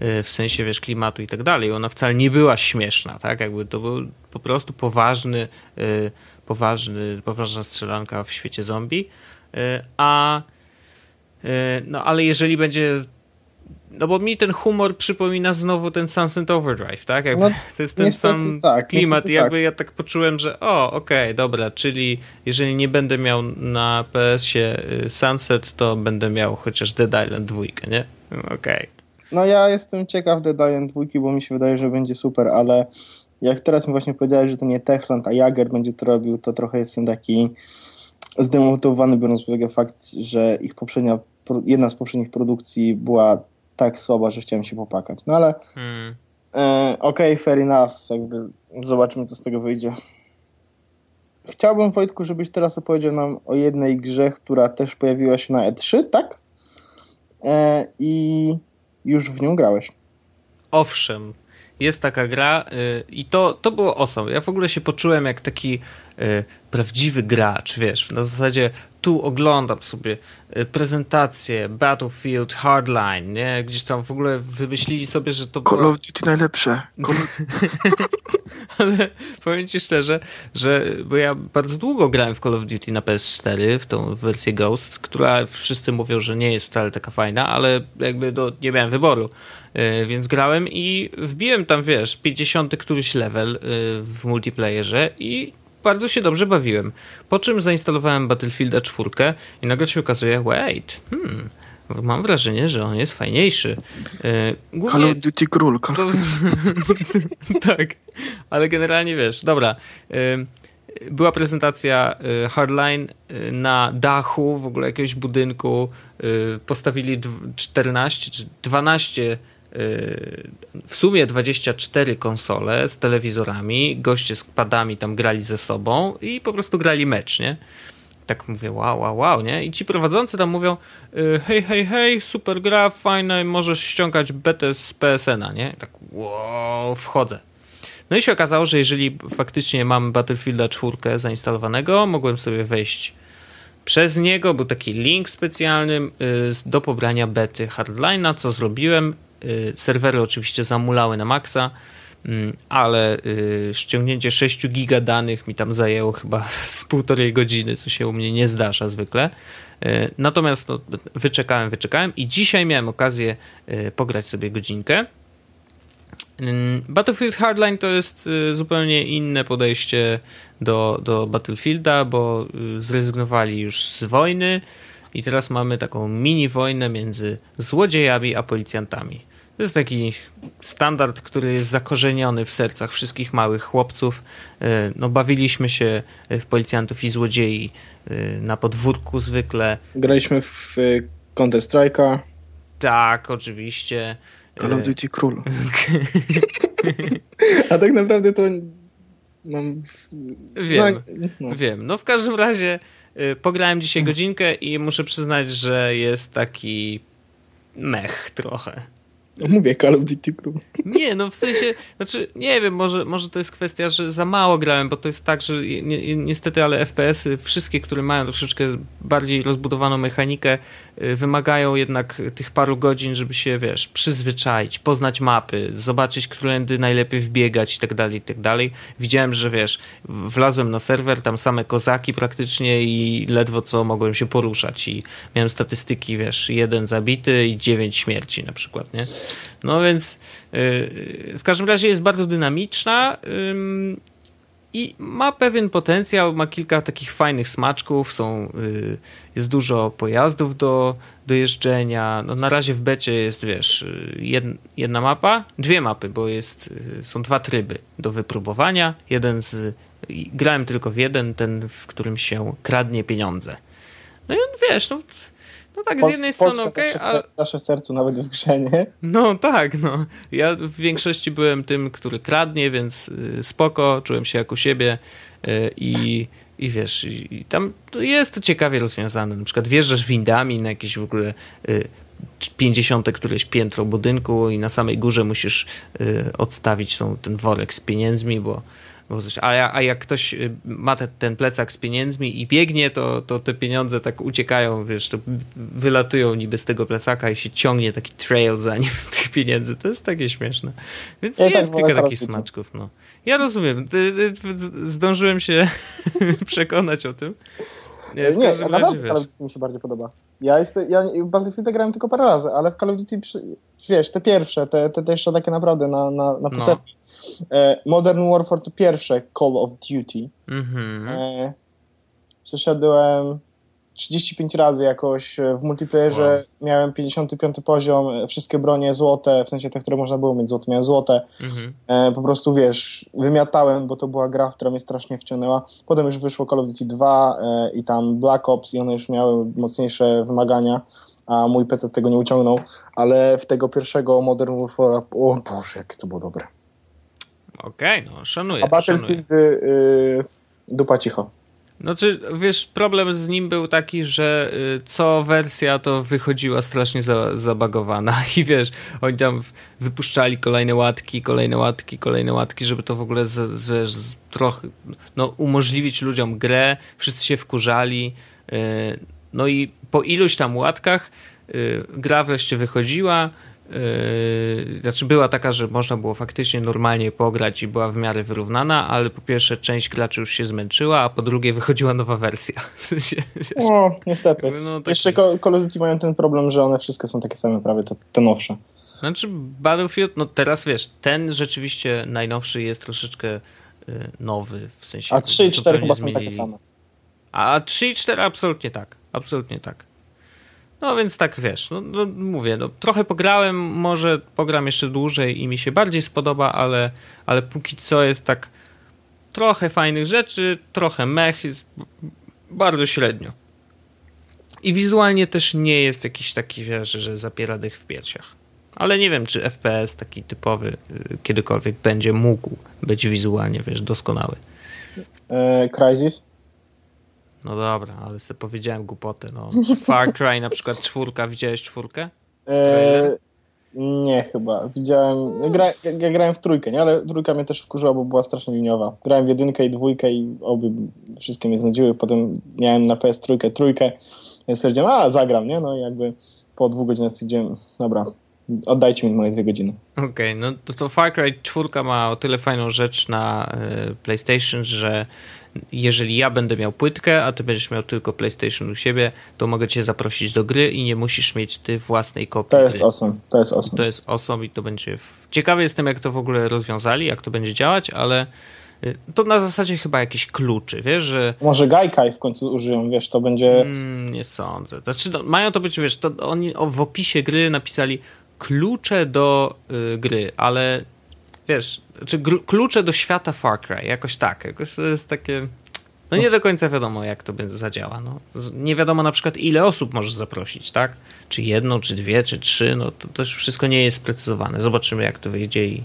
S1: y, w sensie, wiesz, klimatu i tak dalej. Ona wcale nie była śmieszna, tak? Jakby to był po prostu poważny, y, poważny, poważna strzelanka w świecie zombie. E, a e, no ale jeżeli będzie no bo mi ten humor przypomina znowu ten Sunset Overdrive, tak? Jakby, no, to jest ten sam tak, klimat i jakby tak. ja tak poczułem, że o, okej, okay, dobra, czyli jeżeli nie będę miał na PS-ie y, Sunset, to będę miał chociaż Dead Island 2, nie? Okej. Okay.
S2: No ja jestem ciekaw Dead Island 2, bo mi się wydaje, że będzie super, ale jak teraz mi właśnie powiedziałeś, że to nie Techland, a Jager będzie to robił, to trochę jestem taki zdemotywowany, biorąc pod uwagę fakt, że ich poprzednia, jedna z poprzednich produkcji była tak słaba, że chciałem się popakać. No ale hmm. e, okej, okay, fair enough, jakby zobaczymy, co z tego wyjdzie. Chciałbym, Wojtku, żebyś teraz opowiedział nam o jednej grze, która też pojawiła się na E3, tak? E, I już w nią grałeś.
S1: Owszem, jest taka gra y, i to, to było awesome. Ja w ogóle się poczułem jak taki y, prawdziwy gracz, wiesz, na zasadzie tu oglądam sobie y, prezentację Battlefield Hardline, nie? Gdzieś tam w ogóle wymyślili sobie, że to
S2: Call było... of Duty najlepsze. Call...
S1: Ale powiem ci szczerze, że bo ja bardzo długo grałem w Call of Duty na PS4, w tą wersję Ghosts, która wszyscy mówią, że nie jest wcale taka fajna, ale jakby do, nie miałem wyboru. Y, więc grałem i wbiłem tam, wiesz, 50 któryś level y, w multiplayerze i bardzo się dobrze bawiłem. Po czym zainstalowałem Battlefielda 4 i nagle się okazuje, wait, hmm, mam wrażenie, że on jest fajniejszy.
S2: Y, głównie... Call of Duty Król. Call of
S1: Duty. tak, ale generalnie wiesz, dobra. Była prezentacja Hardline na dachu w ogóle jakiegoś budynku. Postawili 14 czy 12 w sumie 24 konsole z telewizorami, goście z padami tam grali ze sobą i po prostu grali mecz, nie? Tak mówię, wow, wow, wow, nie? I ci prowadzący tam mówią, y, hej, hej, hej, super gra, fajna, możesz ściągać betę z PSN-a, nie? Tak, wow, wchodzę. No i się okazało, że jeżeli faktycznie mam Battlefielda 4 zainstalowanego, mogłem sobie wejść przez niego, był taki link specjalny y, do pobrania bety Hardline'a, co zrobiłem Y, serwery oczywiście zamulały na maksa, mm, ale y, ściągnięcie 6 giga danych mi tam zajęło chyba z półtorej godziny, co się u mnie nie zdarza zwykle. Y, natomiast no, wyczekałem, wyczekałem i dzisiaj miałem okazję pograć sobie godzinkę. Mm, Battlefield Hardline to jest zupełnie inne podejście do, do Battlefielda, bo zrezygnowali już z wojny i teraz mamy taką mini wojnę między złodziejami a policjantami. To jest taki standard, który jest zakorzeniony w sercach wszystkich małych chłopców. E, no, bawiliśmy się w policjantów i złodziei e, na podwórku zwykle.
S2: Graliśmy w Counter-Strike'a.
S1: Tak, oczywiście.
S2: Call of e, Duty Król. A tak naprawdę to mam...
S1: Wiem, no, no. wiem. No w każdym razie pograłem dzisiaj godzinkę i muszę przyznać, że jest taki mech trochę.
S2: No mówię, Call of Duty Crew.
S1: Nie, no w sensie, znaczy, nie wiem, może, może to jest kwestia, że za mało grałem, bo to jest tak, że ni ni niestety, ale FPS-y, wszystkie, które mają troszeczkę bardziej rozbudowaną mechanikę, y, wymagają jednak tych paru godzin, żeby się, wiesz, przyzwyczaić, poznać mapy, zobaczyć, którędy najlepiej wbiegać i tak dalej, i tak dalej. Widziałem, że wiesz, wlazłem na serwer, tam same kozaki praktycznie i ledwo co mogłem się poruszać i miałem statystyki, wiesz, jeden zabity i dziewięć śmierci na przykład, nie? No więc yy, w każdym razie jest bardzo dynamiczna i ma pewien potencjał, ma kilka takich fajnych smaczków, są, yy, jest dużo pojazdów do, do jeżdżenia. No, na razie w becie jest, wiesz, jedna, jedna mapa, dwie mapy, bo jest, y, są dwa tryby do wypróbowania. Jeden z, grałem tylko w jeden, ten, w którym się kradnie pieniądze. No i on, wiesz, no no tak, z jednej strony okej, okay,
S2: ale... Zawsze w sercu, nawet w grze, nie?
S1: No tak, no. Ja w większości byłem tym, który kradnie, więc y, spoko, czułem się jak u siebie y, i, i wiesz, i tam jest to ciekawie rozwiązane. Na przykład wjeżdżasz windami na jakieś w ogóle 50 y, któreś piętro budynku i na samej górze musisz odstawić tą, ten worek z pieniędzmi, bo a, a jak ktoś y, ma te, ten plecak z pieniędzmi i biegnie, to, to te pieniądze tak uciekają, wiesz, to wylatują niby z tego plecaka i się ciągnie taki trail za nim tych pieniędzy. To jest takie śmieszne. Więc ja jest tak kilka takich smaczków. No. Ja rozumiem. Zdążyłem się przekonać o tym.
S2: Nie, nie naprawdę Call of Duty mi się bardziej podoba. Ja, jestem, ja Battlefield grałem tylko parę razy, ale w Call of Duty, wiesz, te pierwsze, te, te, te jeszcze takie naprawdę na, na, na PC. No. E, Modern Warfare to pierwsze Call of Duty. Mhm. E, przeszedłem 35 razy jakoś w multiplayerze. Wow. Miałem 55 poziom, wszystkie bronie złote, w sensie te, które można było mieć złote, miałem złote. Mhm. E, po prostu wiesz, wymiatałem, bo to była gra, która mnie strasznie wciągnęła. Potem już wyszło Call of Duty 2 i tam Black Ops i one już miały mocniejsze wymagania, a mój PC tego nie uciągnął. Ale w tego pierwszego Modern Warfare, o Boże, jakie to było dobre.
S1: Okej, okay, no szanuję.
S2: A Battlefield y, dupa cicho.
S1: No czy wiesz, problem z nim był taki, że y, co wersja to wychodziła strasznie za, zabagowana i wiesz, oni tam wypuszczali kolejne łatki, kolejne łatki, kolejne łatki, żeby to w ogóle z, z, z trochę no, umożliwić ludziom grę, wszyscy się wkurzali, y, no i po iluś tam łatkach y, gra wreszcie wychodziła, Yy, znaczy była taka, że można było faktycznie normalnie pograć i była w miarę wyrównana, ale po pierwsze część graczy już się zmęczyła, a po drugie wychodziła nowa wersja.
S2: O, niestety. No, tak... Jeszcze Call of Duty mają ten problem, że one wszystkie są takie same prawie, te, te nowsze.
S1: Znaczy Battlefield, no teraz wiesz, ten rzeczywiście najnowszy jest troszeczkę y, nowy, w sensie...
S2: A 3 i 4 chyba są takie same.
S1: A 3 i 4 absolutnie tak, absolutnie tak. No więc tak wiesz, no, no, mówię, no, trochę pograłem, może pogram jeszcze dłużej i mi się bardziej spodoba, ale, ale póki co jest tak trochę fajnych rzeczy, trochę mech, jest bardzo średnio. I wizualnie też nie jest jakiś taki, wiesz, że zapiera dych w piersiach. Ale nie wiem, czy FPS taki typowy y, kiedykolwiek będzie mógł być wizualnie, wiesz, doskonały.
S2: E?
S1: No dobra, ale sobie powiedziałem głupotę. No. Far Cry na przykład czwórka, widziałeś czwórkę?
S2: Eee, nie, chyba. Widziałem. Gra, ja grałem w trójkę, nie? Ale trójka mnie też wkurzyła, bo była strasznie liniowa. Grałem w jedynkę i dwójkę i obie wszystkie mnie znudziły. Potem miałem na PS trójkę, trójkę. Więc stwierdziłem, a zagram, nie? No i jakby po dwóch godzinach stwierdziłem, dobra, oddajcie mi moje dwie godziny.
S1: Okej, okay, no to, to Far Cry 4 ma o tyle fajną rzecz na y, PlayStation, że jeżeli ja będę miał płytkę, a ty będziesz miał tylko PlayStation u siebie, to mogę cię zaprosić do gry i nie musisz mieć ty własnej kopii.
S2: To jest awesome, to jest awesome.
S1: To jest awesome i to będzie... Ciekawy jestem, jak to w ogóle rozwiązali, jak to będzie działać, ale y, to na zasadzie chyba jakieś kluczy, wiesz, że...
S2: Może Gaikai w końcu użyją, wiesz, to będzie...
S1: Mm, nie sądzę. Znaczy, no, mają to być, wiesz, to oni w opisie gry napisali klucze do y, gry, ale wiesz, czy klucze do świata Far Cry, jakoś tak, jakoś to jest takie... No nie do końca wiadomo, jak to będzie zadziała. No. Nie wiadomo na przykład, ile osób możesz zaprosić, tak? Czy jedną, czy dwie, czy trzy, no to też wszystko nie jest sprecyzowane. Zobaczymy, jak to wyjdzie i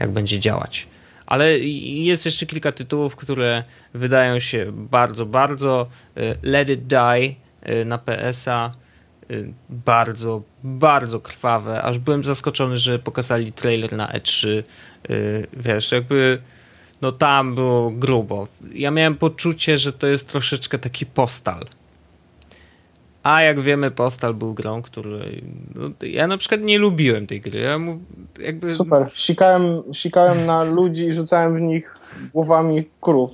S1: jak będzie działać. Ale jest jeszcze kilka tytułów, które wydają się bardzo, bardzo. Y, Let It Die y, na PS-a bardzo, bardzo krwawe, aż byłem zaskoczony, że pokazali trailer na E3. Y, wiesz, jakby no tam było grubo. Ja miałem poczucie, że to jest troszeczkę taki postal. A jak wiemy, Postal był grą, której no, ja na przykład nie lubiłem tej gry. Ja mu, jakby...
S2: Super. Sikałem, sikałem na ludzi i rzucałem w nich głowami krów.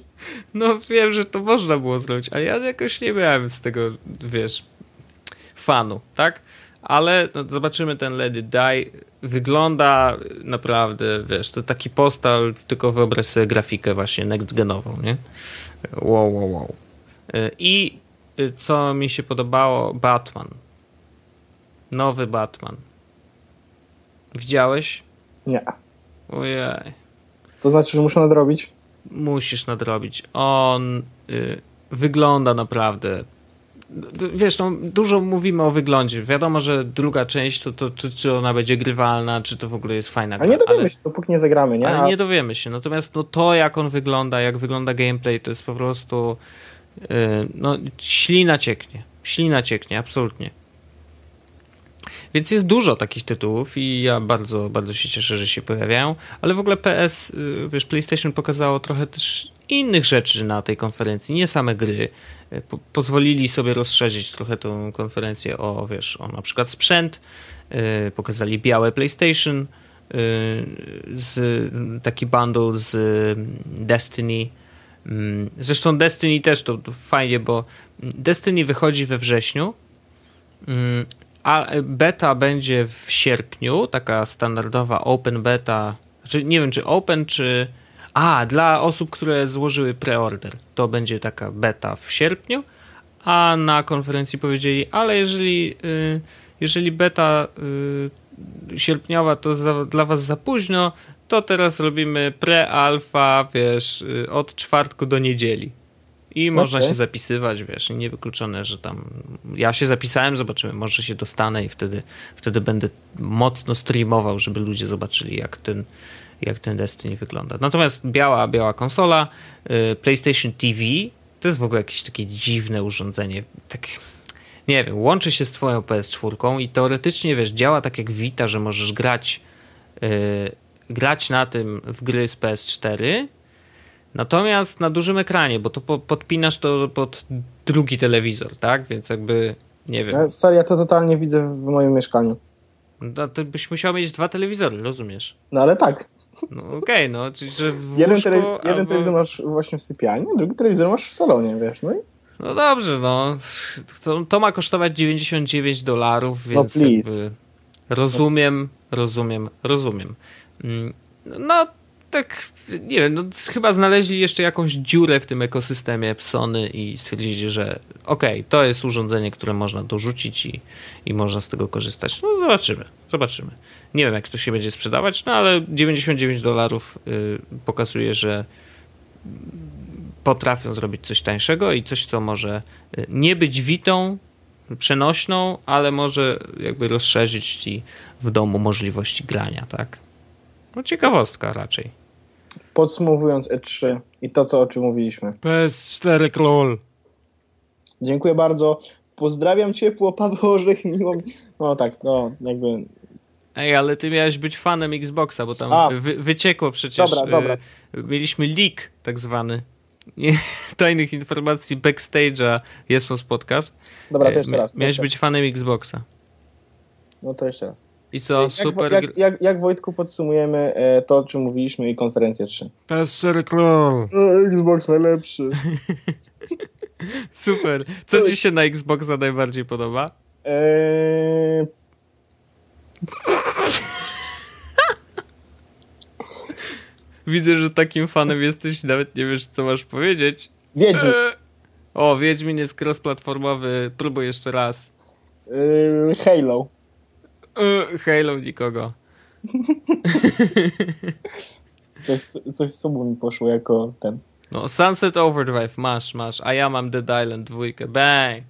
S1: No wiem, że to można było zrobić, ale ja jakoś nie miałem z tego, wiesz, fanu, tak? Ale no, zobaczymy ten Let It Die. Wygląda naprawdę, wiesz, to taki postal, tylko wyobraź sobie grafikę właśnie next genową, nie? Wow, wow, wow. Y, I y, co mi się podobało? Batman. Nowy Batman. Widziałeś?
S2: Nie.
S1: Ojej.
S2: To znaczy, że muszę nadrobić?
S1: musisz nadrobić. On y, wygląda naprawdę. Wiesz, no, dużo mówimy o wyglądzie. Wiadomo, że druga część, to, to, to, czy ona będzie grywalna, czy to w ogóle jest fajna.
S2: Ale nie dowiemy
S1: ale,
S2: się, dopóki nie zagramy, nie?
S1: Ale nie dowiemy się. Natomiast no, to, jak on wygląda, jak wygląda gameplay, to jest po prostu. Y, no, ślina cieknie. Ślina cieknie, absolutnie. Więc jest dużo takich tytułów i ja bardzo, bardzo się cieszę, że się pojawiają, ale w ogóle PS, y, wiesz, PlayStation pokazało trochę też innych rzeczy na tej konferencji, nie same gry. Y, po pozwolili sobie rozszerzyć trochę tą konferencję o, wiesz, o na przykład sprzęt, yy, pokazali białe PlayStation, z, taki bundle z Destiny. Yy, zresztą Destiny też to, to fajnie, bo Destiny wychodzi we wrześniu, a beta będzie w sierpniu, taka standardowa open beta. Znaczy, nie wiem, czy open, czy. A, dla osób, które złożyły preorder. To będzie taka beta w sierpniu, a na konferencji powiedzieli, ale jeżeli, jeżeli beta sierpniowa to za, dla was za późno, to teraz robimy pre-alfa, wiesz, od czwartku do niedzieli. I można okay. się zapisywać, wiesz, niewykluczone, że tam. Ja się zapisałem, zobaczymy, może się dostanę i wtedy, wtedy będę mocno streamował, żeby ludzie zobaczyli, jak ten, jak ten Destiny wygląda. Natomiast biała, biała konsola, y, PlayStation TV to jest w ogóle jakieś takie dziwne urządzenie. Tak, nie wiem, łączy się z Twoją PS4 i teoretycznie wiesz, działa tak jak Vita, że możesz grać, yy, grać na tym w gry z PS4 Natomiast na dużym ekranie, bo to po, podpinasz to pod drugi telewizor, tak? Więc jakby nie wiem.
S2: Stary, ja to totalnie widzę w moim mieszkaniu.
S1: No to byś musiał mieć dwa telewizory, rozumiesz?
S2: No ale tak.
S1: No okej, okay, no, czyli że w
S2: jeden, jeden albo... telewizor masz właśnie w sypialni, drugi telewizor masz w salonie, wiesz, no i...
S1: No dobrze, no. To, to ma kosztować 99 dolarów, więc no jakby rozumiem, rozumiem, rozumiem. Mm, no tak, nie wiem, no, chyba znaleźli jeszcze jakąś dziurę w tym ekosystemie Sony i stwierdzili, że okej, okay, to jest urządzenie, które można dorzucić i, i można z tego korzystać. No zobaczymy, zobaczymy. Nie wiem, jak to się będzie sprzedawać, no ale 99 dolarów y, pokazuje, że potrafią zrobić coś tańszego i coś, co może y, nie być witą, przenośną, ale może jakby rozszerzyć ci w domu możliwości grania, tak? No ciekawostka raczej
S2: podsumowując E3 i to, co o czym mówiliśmy.
S1: PS4 klol.
S2: Dziękuję bardzo. Pozdrawiam ciepło, Paweł Orzech, miło No tak, no jakby...
S1: Ej, ale ty miałeś być fanem Xboxa, bo tam wy, wyciekło przecież.
S2: Dobra, dobra.
S1: Y, mieliśmy leak tak zwany. tajnych informacji backstage'a jest podcast.
S2: Dobra, to jeszcze raz.
S1: Miałeś być fanem Xboxa.
S2: No to jeszcze raz.
S1: I co,
S2: jak,
S1: super...
S2: Jak, jak, jak, Wojtku podsumujemy e, to, o czym mówiliśmy i konferencję 3?
S1: PS4 Król.
S2: Xbox najlepszy.
S1: super. Co ci się na Xboxa najbardziej podoba? Eee... Widzę, że takim fanem jesteś nawet nie wiesz, co masz powiedzieć.
S2: Wiedźmin. Eee...
S1: O, Wiedźmin jest cross-platformowy. Próbuj jeszcze raz.
S2: Eee, Halo.
S1: Uh, Halo nikogo.
S2: coś, coś z mi poszło jako ten.
S1: No, Sunset Overdrive masz, masz, a ja mam Dead Island 2. Bang!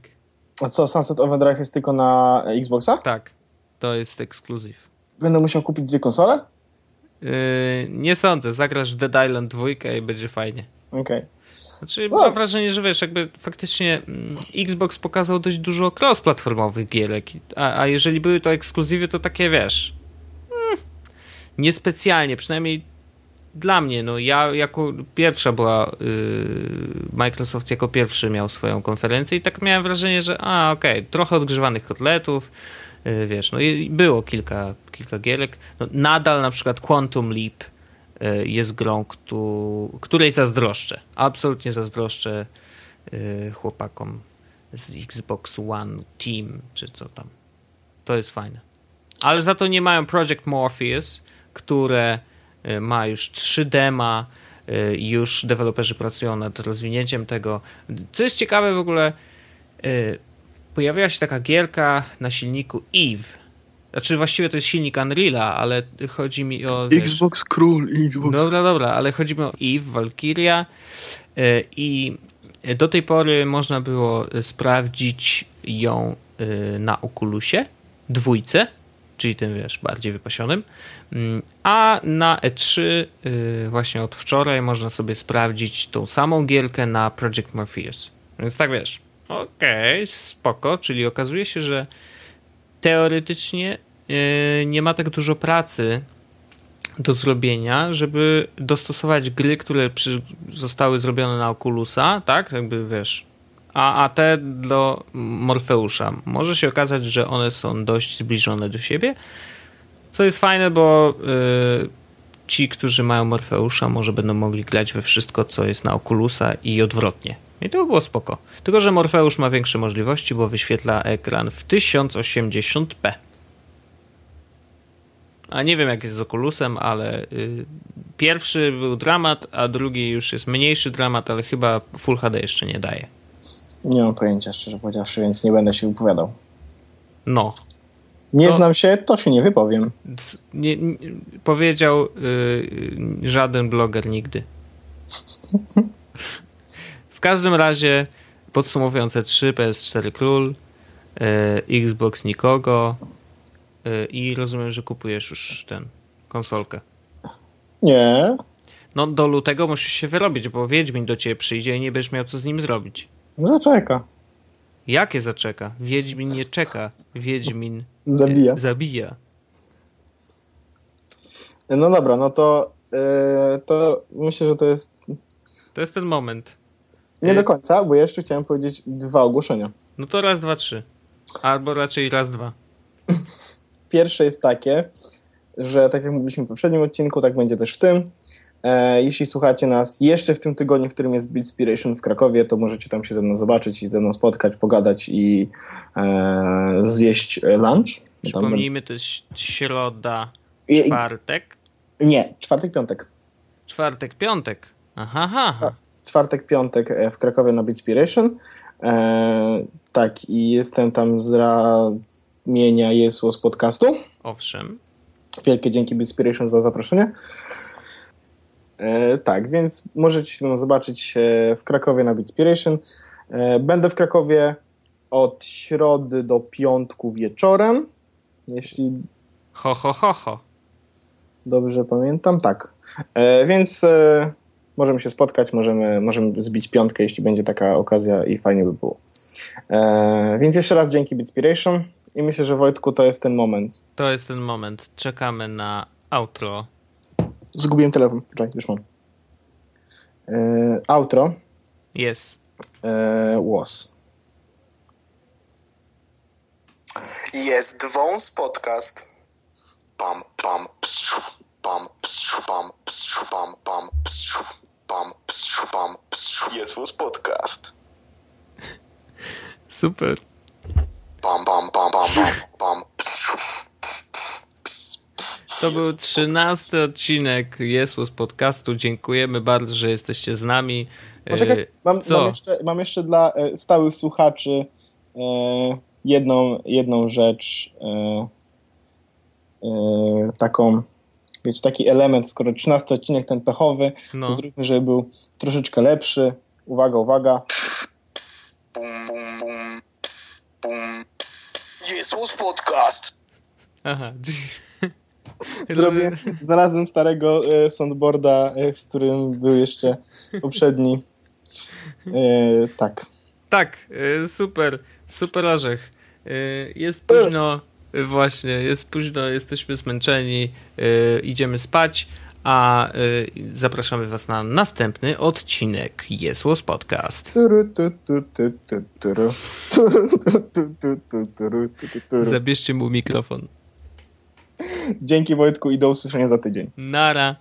S2: A co, Sunset Overdrive jest tylko na Xboxa?
S1: Tak, to jest ekskluzyw.
S2: Będę musiał kupić dwie konsole?
S1: Yy, nie sądzę, zagrasz w Dead Island 2 i będzie fajnie.
S2: Okej. Okay.
S1: Znaczy,
S2: No.
S1: mam wrażenie, że wiesz, jakby faktycznie mm, Xbox pokazał dość dużo cross-platformowych gierek, a, a jeżeli były to ekskluzywy, to takie wiesz. Mm, niespecjalnie, przynajmniej dla mnie. No ja jako pierwsza była. Yy, Microsoft jako pierwszy miał swoją konferencję i tak miałem wrażenie, że a okej, trochę odgrzewanych kotletów. Yy, wiesz, no i było kilka, kilka gierek. No, nadal na przykład Quantum Leap jest grą, któ- której zazdroszczę. Absolutnie zazdroszczę y, chłopakom z Xbox One Team, czy co tam. To jest fajne. Ale za to nie mają Project Morpheus, które y, ma już 3 dema, już deweloperzy pracują nad rozwinięciem tego. Co jest ciekawe w ogóle, pojawiła się taka gierka na silniku Eve. Znaczy właściwie to jest silnik Unreala, ale chodzi mi o... wiesz,
S2: Xbox Król, Xbox
S1: Dobra, dobra, ale chodzi mi o Eve, Valkyria y, i do tej pory można było sprawdzić ją y, na Oculusie, dwójce, czyli tym, wiesz, bardziej wypasionym, Mm, a na E3 y, właśnie od wczoraj można sobie sprawdzić tą samą gierkę na Project Morpheus. Więc tak, wiesz, okej, spoko, czyli okazuje się, że teoretycznie y, nie ma tak dużo pracy do zrobienia, żeby dostosować gry, które zostały zrobione na Oculusa, tak? Jakby wiesz. A, a te do Morfeusza. Może się okazać, że one są dość zbliżone do siebie. Co jest fajne, bo y, ci, którzy mają Morfeusza, może będą mogli grać we wszystko, co jest na Oculusa i odwrotnie. I to by było spoko. Tylko, że Morfeusz ma większe możliwości, bo wyświetla ekran w 1080p. A nie wiem jak jest z Oculusem, ale y, pierwszy był dramat, a drugi już jest mniejszy dramat, ale chyba Full HD jeszcze nie daje.
S2: Nie mam pojęcia, szczerze powiedziawszy, więc nie będę się wypowiadał.
S1: No.
S2: Nie
S1: To-
S2: znam się, to się nie wypowiem.
S1: Nie, nie, powiedział y, żaden bloger nigdy. W każdym razie podsumowując E3, PS4 Król, y, Xbox nikogo y, i rozumiem, że kupujesz już ten konsolkę.
S2: Nie,
S1: No do lutego musisz się wyrobić, bo Wiedźmin do ciebie przyjdzie i nie będziesz miał co z nim zrobić.
S2: zaczeka.
S1: Jakie zaczeka? Wiedźmin nie czeka. Wiedźmin y,
S2: Zabija.
S1: zabija.
S2: No dobra, no to, yy, to myślę, że to jest
S1: To jest ten moment.
S2: Nie do końca, bo jeszcze chciałem powiedzieć dwa ogłoszenia.
S1: No to raz, dwa, trzy. Albo raczej raz, dwa.
S2: Pierwsze jest takie, że tak jak mówiliśmy w poprzednim odcinku, tak będzie też w tym. E, jeśli słuchacie nas jeszcze w tym tygodniu, w którym jest Beatspiration w Krakowie, to możecie tam się ze mną zobaczyć i ze mną spotkać, pogadać i e, zjeść lunch.
S1: Przypomnijmy, to jest środa,
S2: I- i-
S1: czwartek.
S2: Nie, czwartek, piątek.
S1: Czwartek, piątek. Aha, aha.
S2: Czwartek, piątek e, w Krakowie na Beatspiration. E, tak, i jestem tam z ramienia Jesło z podcastu.
S1: Owszem.
S2: Wielkie dzięki Beatspiration za zaproszenie. E, tak, więc możecie się zobaczyć e, w Krakowie na Beatspiration. E, będę w Krakowie od środy do piątku wieczorem. Jeśli
S1: Ho, ho, ho, ho.
S2: dobrze pamiętam, tak. E, więc e, możemy się spotkać, możemy, możemy zbić piątkę, jeśli będzie taka okazja i fajnie by było. E, więc jeszcze raz dzięki Beatspiration i myślę, że Wojtku to jest ten moment.
S1: To jest ten moment. Czekamy na outro.
S2: Zgubiłem telefon, czekaj, już mam. E, outro
S1: Jest.
S2: e, was.
S3: Jest wąs podcast. Pam, pam, psiu, pam, psiu, pam, psiu, pam, pam, psiu, pam, psiu, pam, wąs podcast.
S1: Super.
S3: Pam, pam, pam, pam, pam, pam.
S1: To był trzynasty odcinek Jesło z podcastu. Dziękujemy bardzo, że jesteście z nami.
S2: Poczekaj,
S1: E,
S2: mam,
S1: co?
S2: mam, jeszcze, mam jeszcze dla e, stałych słuchaczy e, jedną, jedną rzecz, e, e, taką, wiecie, taki element, skoro 13 odcinek ten pechowy,
S1: No.
S2: to zróbmy, żeby był troszeczkę lepszy. Uwaga, uwaga.
S3: Bum, bum, bum, ps, bum, ps, ps. Jest wąs podcast.
S1: Aha.
S2: Zrobię, znalazłem starego e, soundboarda, e, w którym był jeszcze poprzedni E, tak.
S1: Tak, y, super, super orzech. Y, Jest późno, właśnie, jest późno, jesteśmy zmęczeni, y, idziemy spać, a y, zapraszamy Was na następny odcinek Jesłos Podcast. Zabierzcie mu mikrofon.
S2: Dzięki Wojtku i do usłyszenia za tydzień.
S1: Nara.